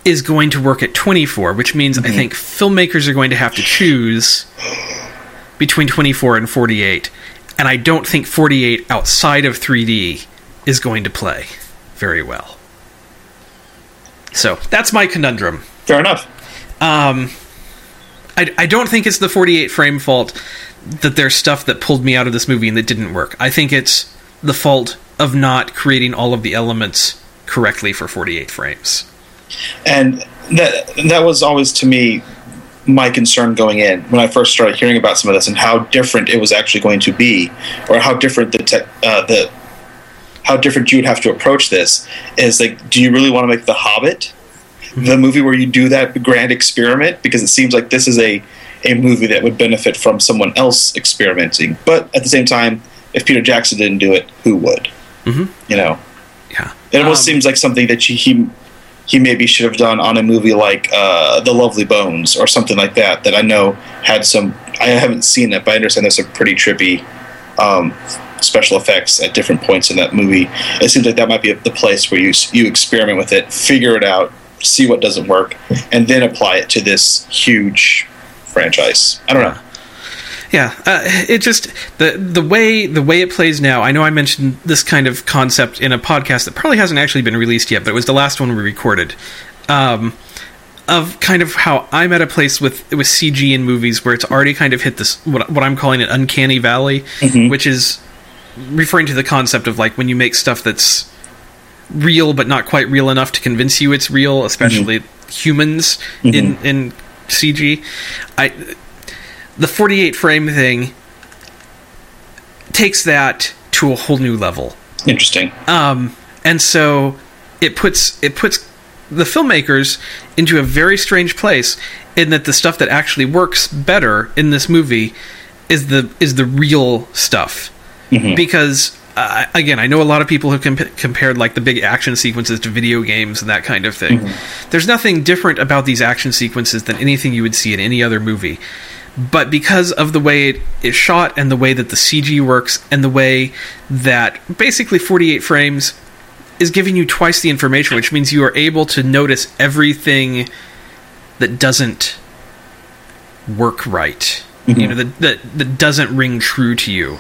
is going to work at 24, which means I think filmmakers are going to have to choose between 24 and 48. And I don't think 48 outside of 3D is going to play very well. So that's my conundrum. Fair enough. Um, I, I don't think it's the 48 frame fault that there's stuff that pulled me out of this movie and that didn't work. I think it's the fault of not creating all of the elements correctly for 48 frames. And that that was always to me my concern going in when I first started hearing about some of this and how different it was actually going to be, or how different the uh, the how different you would have to approach this is like, do you really want to make The Hobbit the movie where you do that grand experiment? Because it seems like this is a a movie that would benefit from someone else experimenting. But at the same time, if Peter Jackson didn't do it, who would? Mhm. You know, Yeah. it almost Um, seems like something that he he, he maybe should have done on a movie like uh, The Lovely Bones or something like that. That I know had some. I haven't seen it, but I understand there's some pretty trippy um, special effects at different points in that movie. It seems like that might be the place where you you experiment with it, figure it out, see what doesn't work, and then apply it to this huge franchise. I don't know. Yeah, uh, it just the the way the way it plays now. I know I mentioned this kind of concept in a podcast that probably hasn't actually been released yet, but it was the last one we recorded. Um, of kind of how I'm at a place with with CG in movies where it's already kind of hit this what, what I'm calling an uncanny valley, which is referring to the concept of like when you make stuff that's real but not quite real enough to convince you it's real, especially humans in in CG. I the 48 frame thing takes that to a whole new level. Interesting. Um, and so it puts it puts the filmmakers into a very strange place in that the stuff that actually works better in this movie is the is the real stuff because uh, again I know a lot of people have comp- compared like the big action sequences to video games and that kind of thing. There's nothing different about these action sequences than anything you would see in any other movie but because of the way it is shot and the way that the CG works and the way that basically 48 frames is giving you twice the information, which means you are able to notice everything that doesn't work right. You know, that, that that doesn't ring true to you.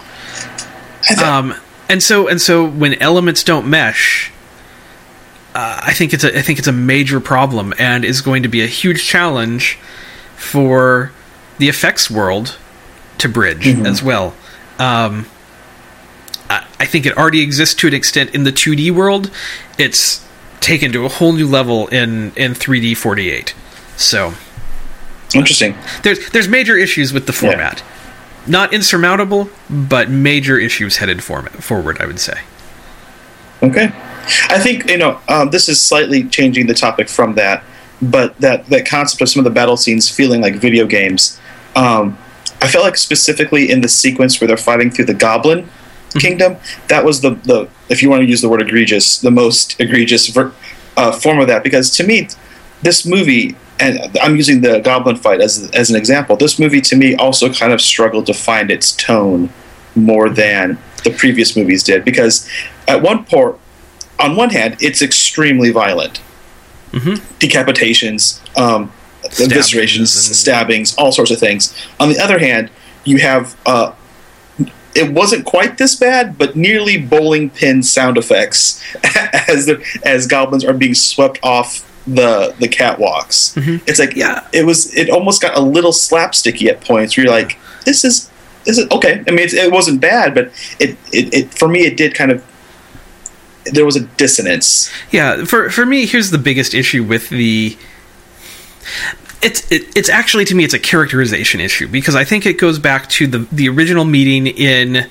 Um, and so and so when elements don't mesh, uh, I think it's a I think it's a major problem and is going to be a huge challenge for the effects world to bridge as well. Um, I, I think it already exists to an extent in the 2D world. It's taken to a whole new level in in 3D 48. So Interesting. there's there's major issues with the format. Not insurmountable, but major issues headed form- forward. I would say. Okay. I think you know um, this is slightly changing the topic from that, but that that concept of some of the battle scenes feeling like video games. Um, I felt like specifically in the sequence where they're fighting through the Goblin Kingdom, that was the the if you want to use the word egregious, the most egregious ver- uh, form of that. Because to me, this movie, and I'm using the Goblin fight as as an example. This movie to me also kind of struggled to find its tone more than the previous movies did because at one point on one hand it's extremely violent. Decapitations um, eviscerations and- stabbings all sorts of things. On the other hand you have uh, it wasn't quite this bad, but nearly bowling pin sound effects as the, as goblins are being swept off the the catwalks. Mm-hmm. It's like Yeah. it was. It almost got a little slapsticky at points. Where you're like, this is this is okay. I mean, it's, it wasn't bad, but it, it it for me it did kind of. There was a dissonance. Yeah, for for me, here's the biggest issue with the. It's it, it's actually to me it's a characterization issue because I think it goes back to the the original meeting in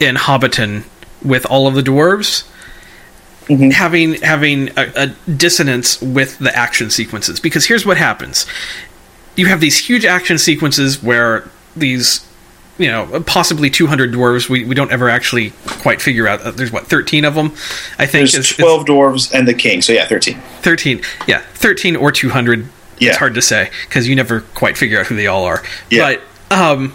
in Hobbiton with all of the dwarves having having a, a dissonance with the action sequences. Because here's what happens. You have these huge action sequences where these you know possibly 200 dwarves we, we don't ever actually quite figure out. Uh, there's what 13 of them i think? There's It's- it's- twelve dwarves and the king, so yeah, thirteen. 13 yeah 13 or 200 Yeah. it's hard to say because you never quite figure out who they all are. Yeah. but um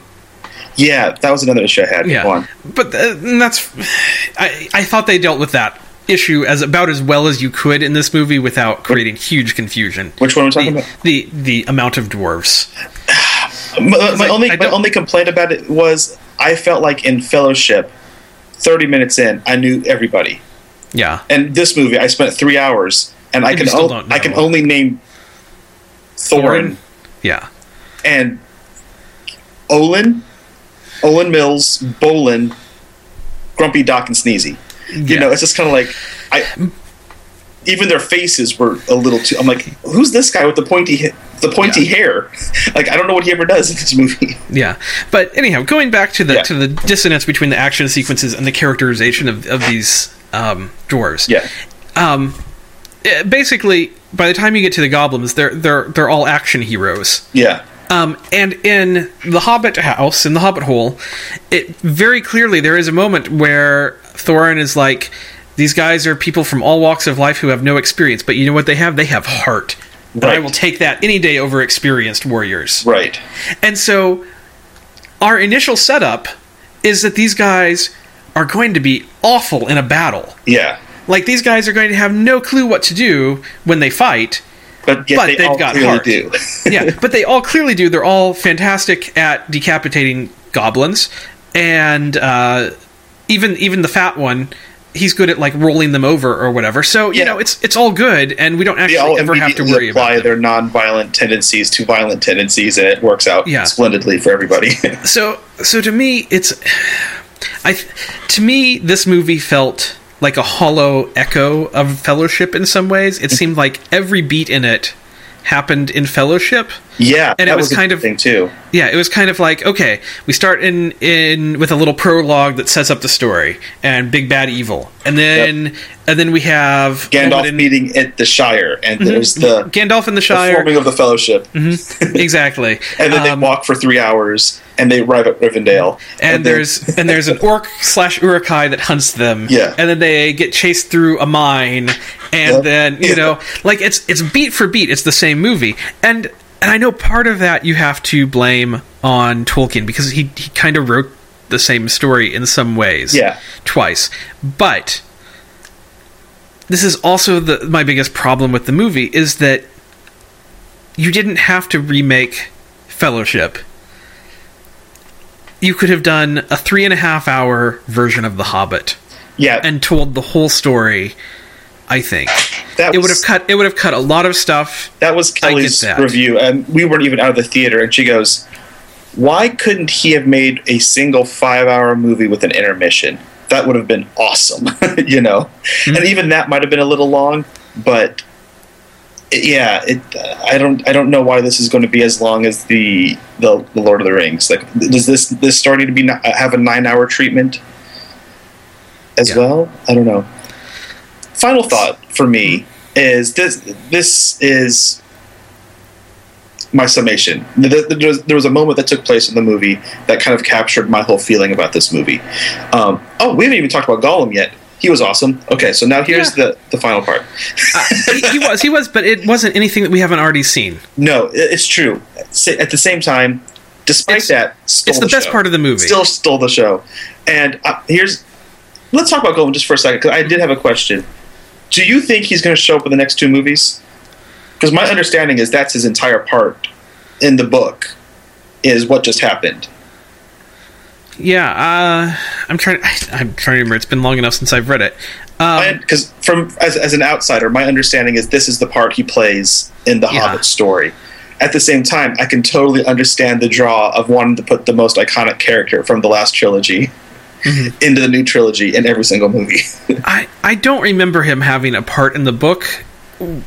Yeah, that was another issue I had. yeah. But uh, that's I, I thought they dealt with that issue as about as well as you could in this movie without creating huge confusion Which one are we talking the, about? the the amount of dwarves My, uh, my like, only my only complaint about it was I felt like in Fellowship, thirty minutes in, I knew everybody. Yeah. And this movie, I spent three hours, and I And you can still o- don't I can only name Thorin Yeah. and Olin, Olin Mills, Bolin, Grumpy Doc, and Sneezy. You Yeah. know, it's just kind of like I. Even their faces were a little too. I'm like, who's this guy with the pointy, the pointy hair? Like, I don't know what he ever does in this movie. Yeah, but anyhow, going back to the Yeah. to the dissonance between the action sequences and the characterization of, of these um, dwarves. Yeah, Um, eh, basically, by the time you get to the goblins, they're they're they're all action heroes. yeah, Um, and in the Hobbit house, in the Hobbit hole, it very clearly there is a moment where Thorin is like, "These guys are people from all walks of life who have no experience, but you know what they have? They have heart." And I will take that any day over experienced warriors. right. And so our initial setup is that these guys are going to be awful in a battle. Yeah, Like these guys are going to have no clue what to do when they fight. but But they they've all got clearly heart. do. Yeah, but they all clearly do. They're all fantastic at decapitating goblins, and uh, even even the fat one, he's good at like rolling them over or whatever. So you Yeah. know, it's it's all good, and we don't actually all ever have to worry apply about their non-violent tendencies to violent tendencies, and it works out Yeah. splendidly for everybody. so so to me it's i to me this movie felt like a hollow echo of fellowship in some ways it seemed like every beat in it happened in fellowship yeah, And it that was a kind of- thing too. yeah it was kind of like okay we start in in with a little prologue that sets up the story and big bad evil and then and then we have Gandalf in- meeting at the Shire, and there's the, gandalf in the the shire forming of the Fellowship, exactly and then Um, they walk for three hours, and they arrive at Rivendell, and, then- there's and there's an orc slash Uruk-hai that hunts them. Yeah. and then they get chased through a mine, and Yep. then you Yeah. know, like it's it's beat for beat, it's the same movie, and and I know part of that you have to blame on Tolkien because he he kind of wrote the same story in some ways, Yeah. twice, but. This is also the my biggest problem with the movie is that you didn't have to remake Fellowship you could have done a three and a half hour version of The Hobbit yeah, and told the whole story. I think that it was, would have cut. It would have cut a lot of stuff. That was Kelly's that. review, and we weren't even out of the theater. And she goes, "Why couldn't he have made a single five-hour movie with an intermission? That would have been awesome, you know." Hmm. And even that might have been a little long, but yeah, it. I don't. I don't know why this is going to be as long as the the, the Lord of the Rings. Like, does this this story need to be have a nine-hour treatment as Yeah. well? I don't know. Final thought for me is this. This is my summation. Th- th- There was, a moment that took place in the movie that kind of captured my whole feeling about this movie. Um, oh, we haven't even talked about Gollum yet. He was awesome. Okay, so now here's the, the final part. Uh, he, he was. He was. But it wasn't anything that we haven't already seen. No, it's true. At the same time, despite It's- that, stole It's the, best show. part of the movie. Still stole the show. And uh, here's let's talk about Gollum just for a second because I did have a question. Do you think he's going to show up in the next two movies? Because my understanding is that's his entire part in the book is what just happened. yeah. Uh, I'm trying. I'm trying to remember. It's been long enough since I've read it. Um, Because from as, as an outsider, my understanding is this is the part he plays in the Yeah. Hobbit story. At the same time, I can totally understand the draw of wanting to put the most iconic character from the last trilogy Mm-hmm. into the new trilogy in every single movie. I I don't remember him having a part in the book. Uh,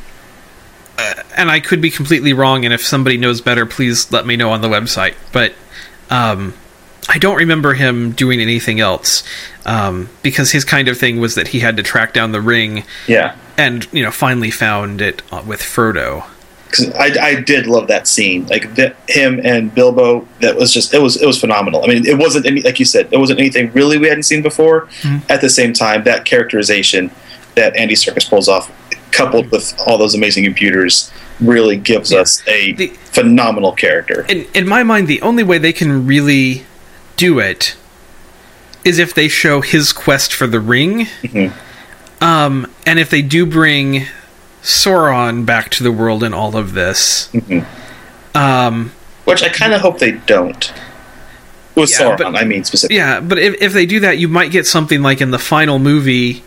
and I could be completely wrong, and if somebody knows better, please let me know on the website. But um, I don't remember him doing anything else um, because his kind of thing was that he had to track down the ring yeah. and you know finally found it uh, with Frodo. Because I, I did love that scene like the, him and bilbo that was just it was it was phenomenal. I mean it wasn't any like you said it wasn't anything really we hadn't seen before. At the same time that characterization that andy Serkis pulls off coupled with all those amazing computers really gives us a The- phenomenal character. In in my mind, the only way they can really do it is if they show his quest for the ring, Mhm. um, and if they do bring Sauron back to the world in all of this. Mhm. Um, which i kind of hope they don't with Yeah, sauron but- i mean specifically yeah, but if if they do that, you might get something like in the final movie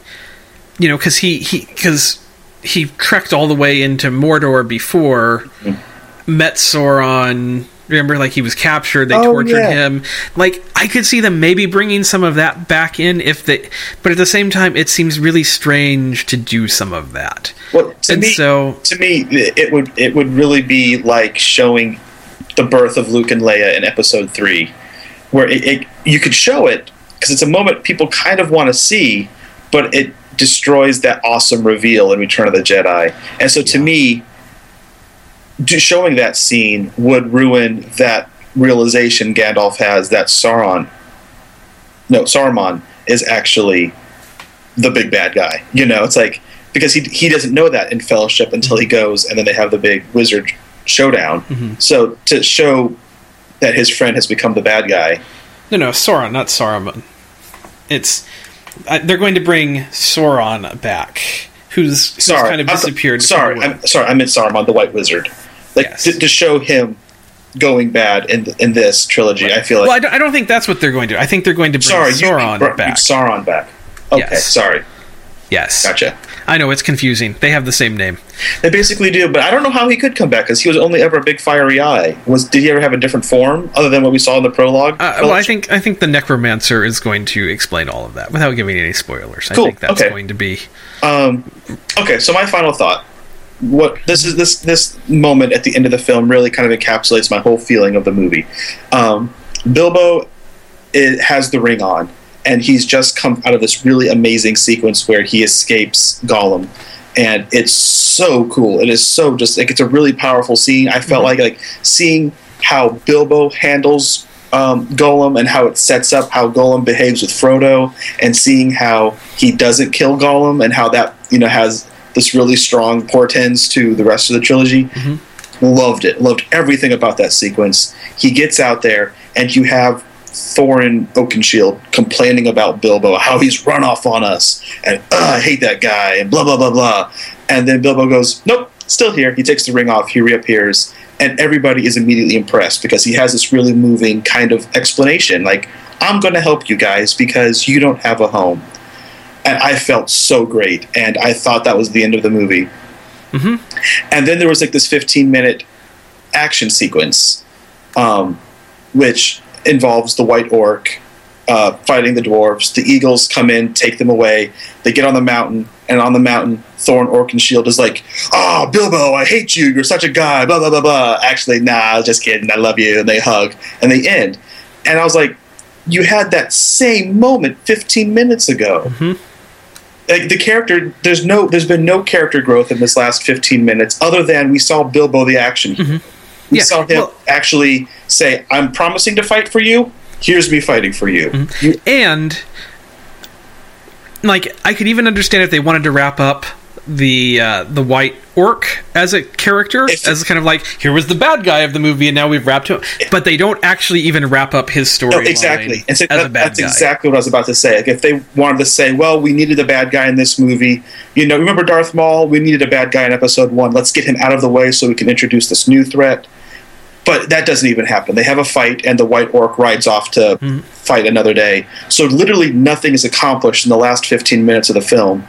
you know, because he he because he trekked all the way into Mordor before, Mm-hmm. met Sauron. Remember, like he was captured, they Oh, tortured yeah. him. Like I could see them maybe bringing some of that back in if they, but at the same time, it seems really strange to do some of that. Well, to and me, so to me, it would it would really be like showing the birth of Luke and Leia in Episode Three, where it, it you could show it because it's a moment people kind of want to see, but it destroys that awesome reveal in Return of the Jedi. And so, to Yeah. me, do, showing that scene would ruin that realization Gandalf has that Sauron, no Saruman, is actually the big bad guy. You know, it's like because he he doesn't know that in Fellowship until he goes, and then they have the big wizard showdown. Mhm. So to show that his friend has become the bad guy, no, no, Sauron, not Saruman. It's uh, they're going to bring Sauron back, who's, who's sorry, kind of I'm- disappeared. sorry, I'm sorry, I meant Saruman, the White Wizard. Like Yes. to, to show him going bad in in this trilogy. I feel like well, I don't, I don't think that's what they're going to. do. I think they're going to bring sorry, Sauron back. Sauron back. Okay, Yes. sorry, yes, gotcha. I know it's confusing. They have the same name. They basically do, but I don't know how he could come back because he was only ever a big fiery eye. Was did he ever have a different form other than what we saw in the prologue? Uh, well, I think I think the Necromancer is going to explain all of that without giving any spoilers. Cool, I think that's okay. going to be Um, okay, so my final thought. What this is this this moment at the end of the film really kind of encapsulates my whole feeling of the movie. Um, Bilbo it has the ring on, and he's just come out of this really amazing sequence where he escapes Gollum, and it's so cool. It is so just like it's a really powerful scene. I felt like like seeing how Bilbo handles um, Gollum and how it sets up how Gollum behaves with Frodo, and seeing how he doesn't kill Gollum and how that you know has this really strong portends to the rest of the trilogy. Mm-hmm. Loved it. Loved everything about that sequence. He gets out there, and you have Thorin Oakenshield complaining about Bilbo, how he's run off on us, and I hate that guy, and blah blah blah blah. And then Bilbo goes, "Nope, still here." He takes the ring off. He reappears, and everybody is immediately impressed because he has this really moving kind of explanation, like, "I'm going to help you guys because you don't have a home." And I felt so great, and I thought that was the end of the movie. And then there was like this 15 minute action sequence, um, which involves the White Orc uh, fighting the dwarves. The eagles come in, take them away. They get on the mountain, and on the mountain, Thorin Oakenshield is like, "Oh, Bilbo, I hate you. You're such a guy." Blah blah blah blah. Actually, nah, I was just kidding. I love you. And they hug, and they end. And I was like, "You had that same moment 15 minutes ago." Like the character there's no there's been no character growth in this last 15 minutes other than we saw bilbo the action we Mm-hmm. Yeah, saw him well- actually say i'm promising to fight for you here's me fighting for you Mm-hmm. You- and like I could even understand if they wanted to wrap up the uh, the white orc as a character If- as kind of like here was the bad guy of the movie and now we've wrapped him but they don't actually even wrap up his story no, exactly and so as a that- bad that's guy exactly what i was about to say like if they wanted to say well we needed a bad guy in this movie you know remember darth maul we needed a bad guy in episode one let's get him out of the way so we can introduce this new threat but that doesn't even happen. They have a fight, and the White Orc rides off to Mm-hmm. fight another day. So literally nothing is accomplished in the last 15 minutes of the film.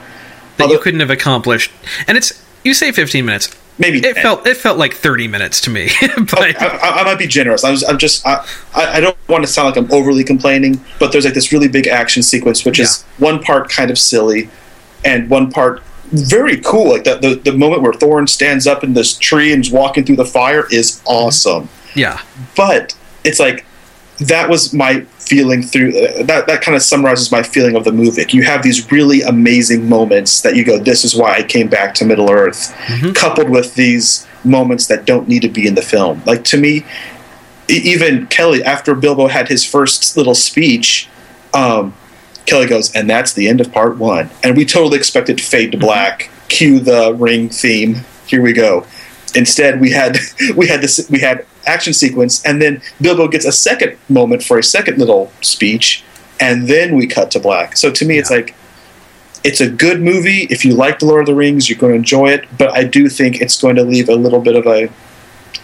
That you couldn't have accomplished and it's you say 15 minutes Maybe it 10. felt it felt like 30 minutes to me but I, I, I might be generous. I was, I'm just. I, I don't want to sound like I'm overly complaining, but there's like this really big action sequence, which is one part kind of silly, and one part very cool. Like the, the the moment where Thorin stands up in this tree and is walking through the fire is mm-hmm. awesome. yeah but it's like that was my feeling through uh, that that kind of summarizes my feeling of the movie. You have these really amazing moments that you go this is why i came back to middle earth coupled with these moments that don't need to be in the film. Like to me even kelly after bilbo had his first little speech um, kelly goes and that's the end of part one. And we totally expected to fade to black cue the ring theme. Here we go. Instead we had we had this we had action sequence and then bilbo gets a second moment for a second little speech and then we cut to black. So to me it's like it's a good movie. If you like the lord of the rings you're going to enjoy it but i do think it's going to leave a little bit of a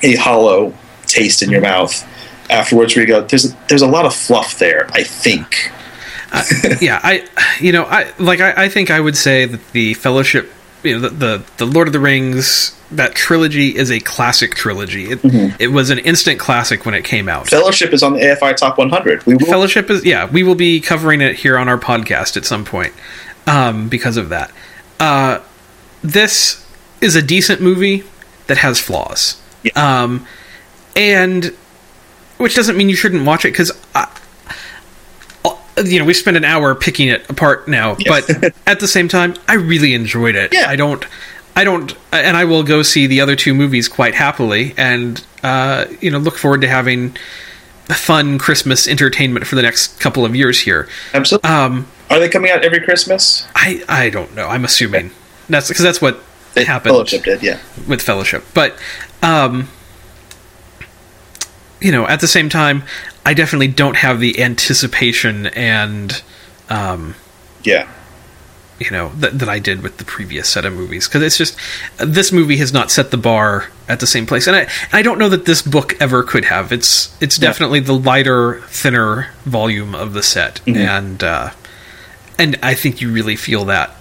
a hollow taste in your mouth afterwards where you go there's a, there's a lot of fluff there i think. Uh, yeah, I, you know, I like I, I think I would say that the Fellowship, you know, the the, the Lord of the Rings that trilogy is a classic trilogy. It, it was an instant classic when it came out. Fellowship is on the AFI Top 100. We will. Fellowship is yeah, we will be covering it here on our podcast at some point um, because of that. Uh, this is a decent movie that has flaws, Yeah. um, and which doesn't mean you shouldn't watch it because. You know, we spent an hour picking it apart now, Yes. but at the same time, I really enjoyed it. Yeah. I don't, I don't, and I will go see the other two movies quite happily, and uh, you know, look forward to having fun Christmas entertainment for the next couple of years here. Absolutely. Um, Are they coming out every Christmas? I I don't know. I'm assuming that's because that's what They- happened Fellowship did, yeah. with Fellowship, but um, you know, at the same time, I definitely don't have the anticipation and um, Yeah. you know that, that I did with the previous set of movies because it's just this movie has not set the bar at the same place, and I I don't know that this book ever could have. It's it's Yeah. definitely the lighter, thinner volume of the set, and uh, and I think you really feel that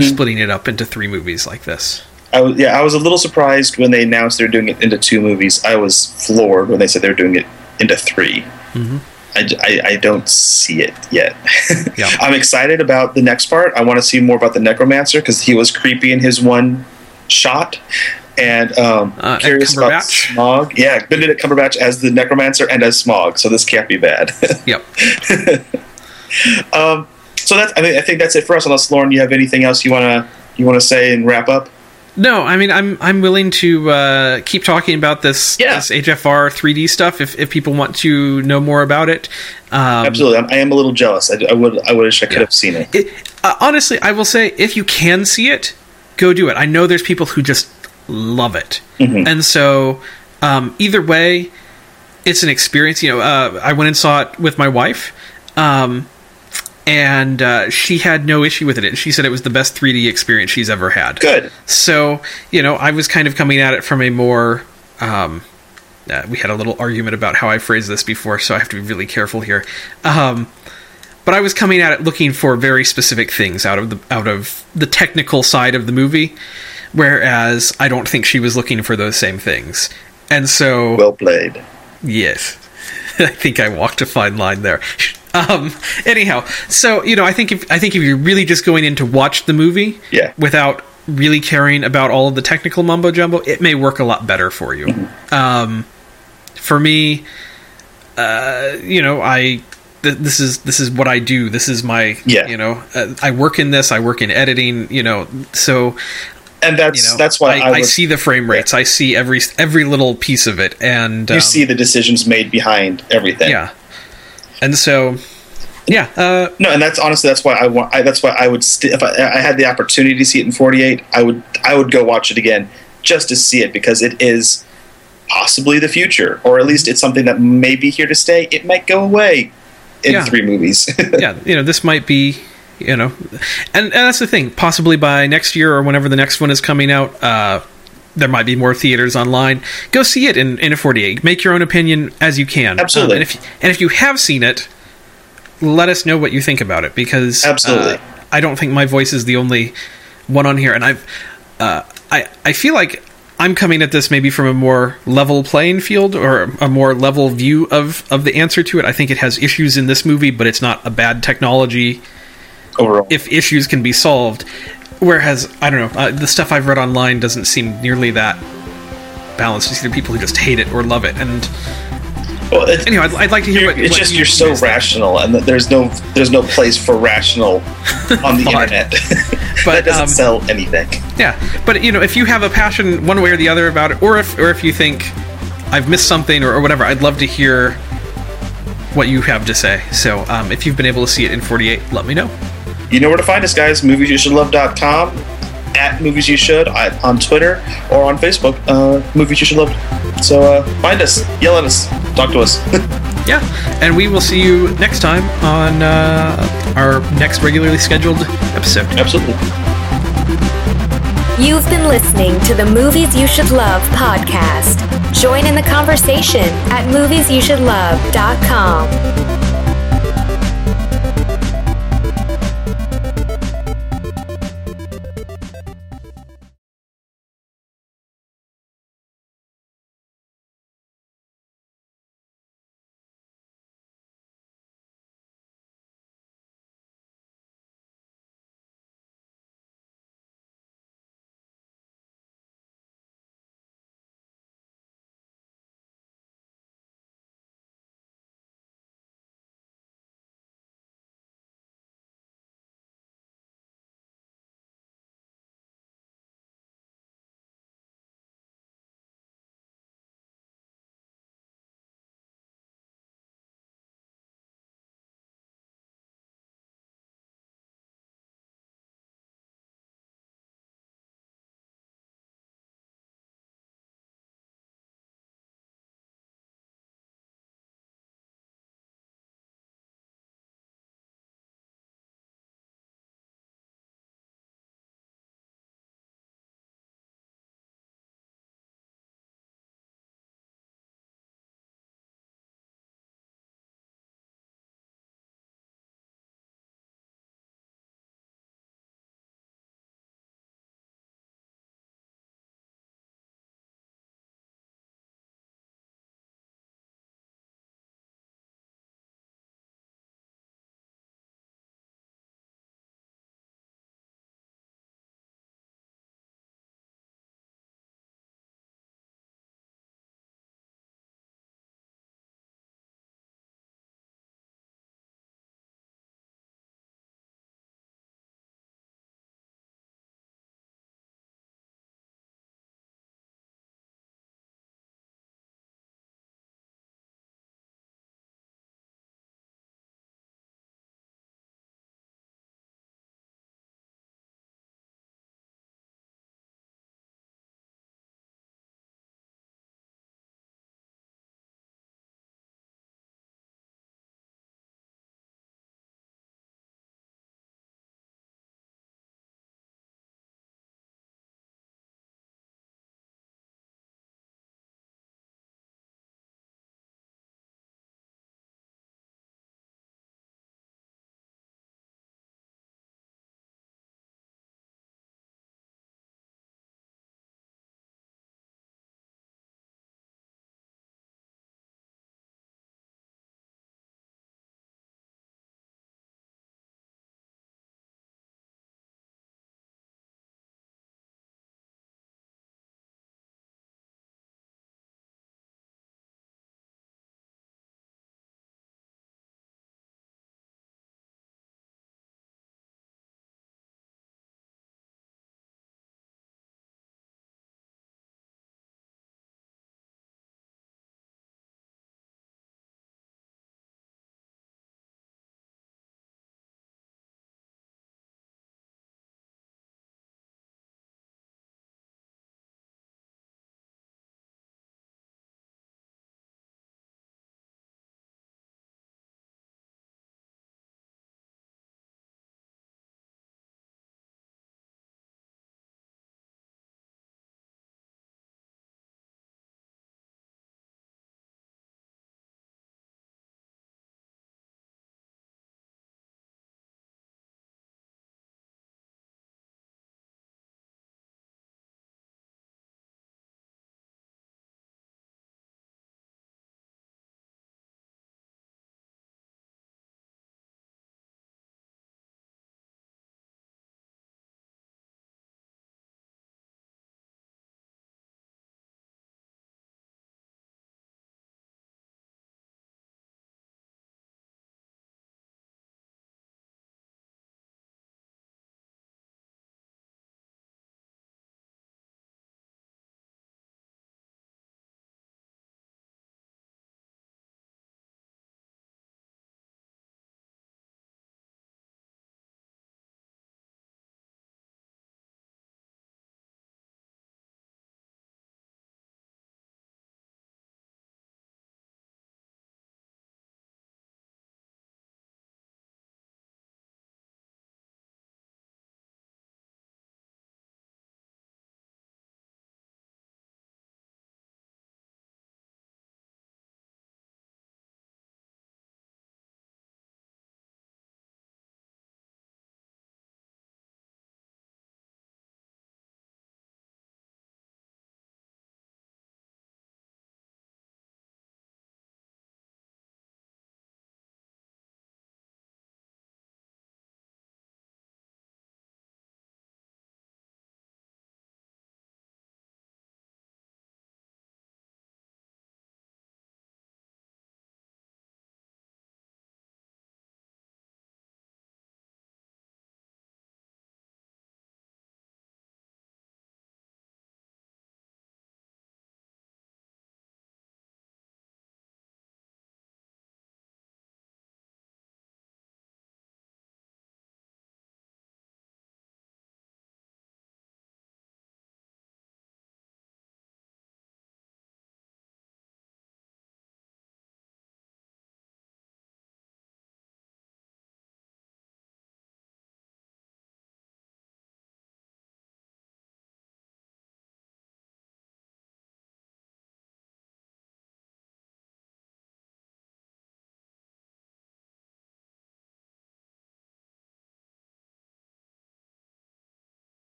splitting it up into three movies like this. I was, yeah, I was a little surprised when they announced they're doing it into two movies. I was floored when they said they're doing it into 3 Mm-hmm. I, I, I don't see it yet. Yeah. I'm excited about the next part. I want to see more about the Necromancer because he was creepy in his one shot. And um, Uh, curious about Smaug. Yeah, Benedict Cumberbatch as the Necromancer and as Smaug, so this can't be bad. Yep. um, so that's I, mean, I think that's it for us. Unless Lauren, you have anything else you wanna you wanna say and wrap up? No, I mean I'm I'm willing to uh, keep talking about this Yeah. this HFR 3D stuff if, if people want to know more about it. Um, Absolutely, I'm, I am a little jealous. I, I would I wish I could Yeah. have seen it. it, uh, honestly, I will say if you can see it, go do it. I know there's people who just love it, Mhm. and so um, either way, it's an experience. You know, uh, I went and saw it with my wife, um, and uh, she had no issue with it. She said it was the best 3D experience she's ever had. Good. So, you know, I was kind of coming at it from a more. Um, uh, we had a little argument about how I phrased this before, so I have to be really careful here. Um, but I was coming at it looking for very specific things out of the out of the technical side of the movie, whereas I don't think she was looking for those same things. And so, Well played. Yes. I think I walked a fine line there. Um, anyhow, so you know, I think if I think if you're really just going in to watch the movie, Yeah. without really caring about all of the technical mumbo jumbo, it may work a lot better for you. Mm-hmm. Um, for me, uh, you know, I th- this is this is what I do. This is my Yeah. you know, uh, I work in this. I work in editing. You know, so And that's you know, that's why I, I, I see the frame rates. I see every every little piece of it, and you um, see the decisions made behind everything. yeah. And so, yeah, uh, No, and that's honestly that's why I want. I, that's why I would st- if I, I had the opportunity to see it in 48, I would I would go watch it again just to see it because it is possibly the future, or at least it's something that may be here to stay. It might go away in Yeah. three movies. yeah, you know, this might be, you know, and, and that's the thing. Possibly by next year or whenever the next one is coming out, uh, there might be more theaters online. Go see it in, in a 48. Make your own opinion as you can. Absolutely. Um, and, if, and if you have seen it, let us know what you think about it because Absolutely. uh, I don't think my voice is the only one on here, and I've uh, I I feel like I'm coming at this maybe from a more level playing field or a more level view of of the answer to it. I think it has issues in this movie, but it's not a bad technology Overall, if issues can be solved. Whereas I don't know, uh, the stuff I've read online doesn't seem nearly that balanced. It's either people who just hate it or love it, and well, it's, anyway, I'd, I'd like to hear you're- what. it's what just you you're so think. rational, and there's no there's no place for rational on the internet. But, that doesn't um, sell anything. Yeah, but you know, if you have a passion one way or the other about it, or if or if you think I've missed something or, or whatever, I'd love to hear what you have to say. So, um, if you've been able to see it in 48, let me know. You know where to find us, guys. MoviesYouShouldLove.com, at Movies You Should on Twitter or on Facebook. Uh, Movies You Should Love. So uh, find us, yell at us, talk to us. Yeah, and we will see you next time on uh, our next regularly scheduled episode. Absolutely. You've been listening to the Movies You Should Love podcast. Join in the conversation at moviesyoushouldlove.com.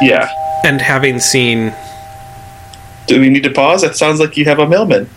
Yeah. And having seen Do we need to pause? It sounds like you have a mailman.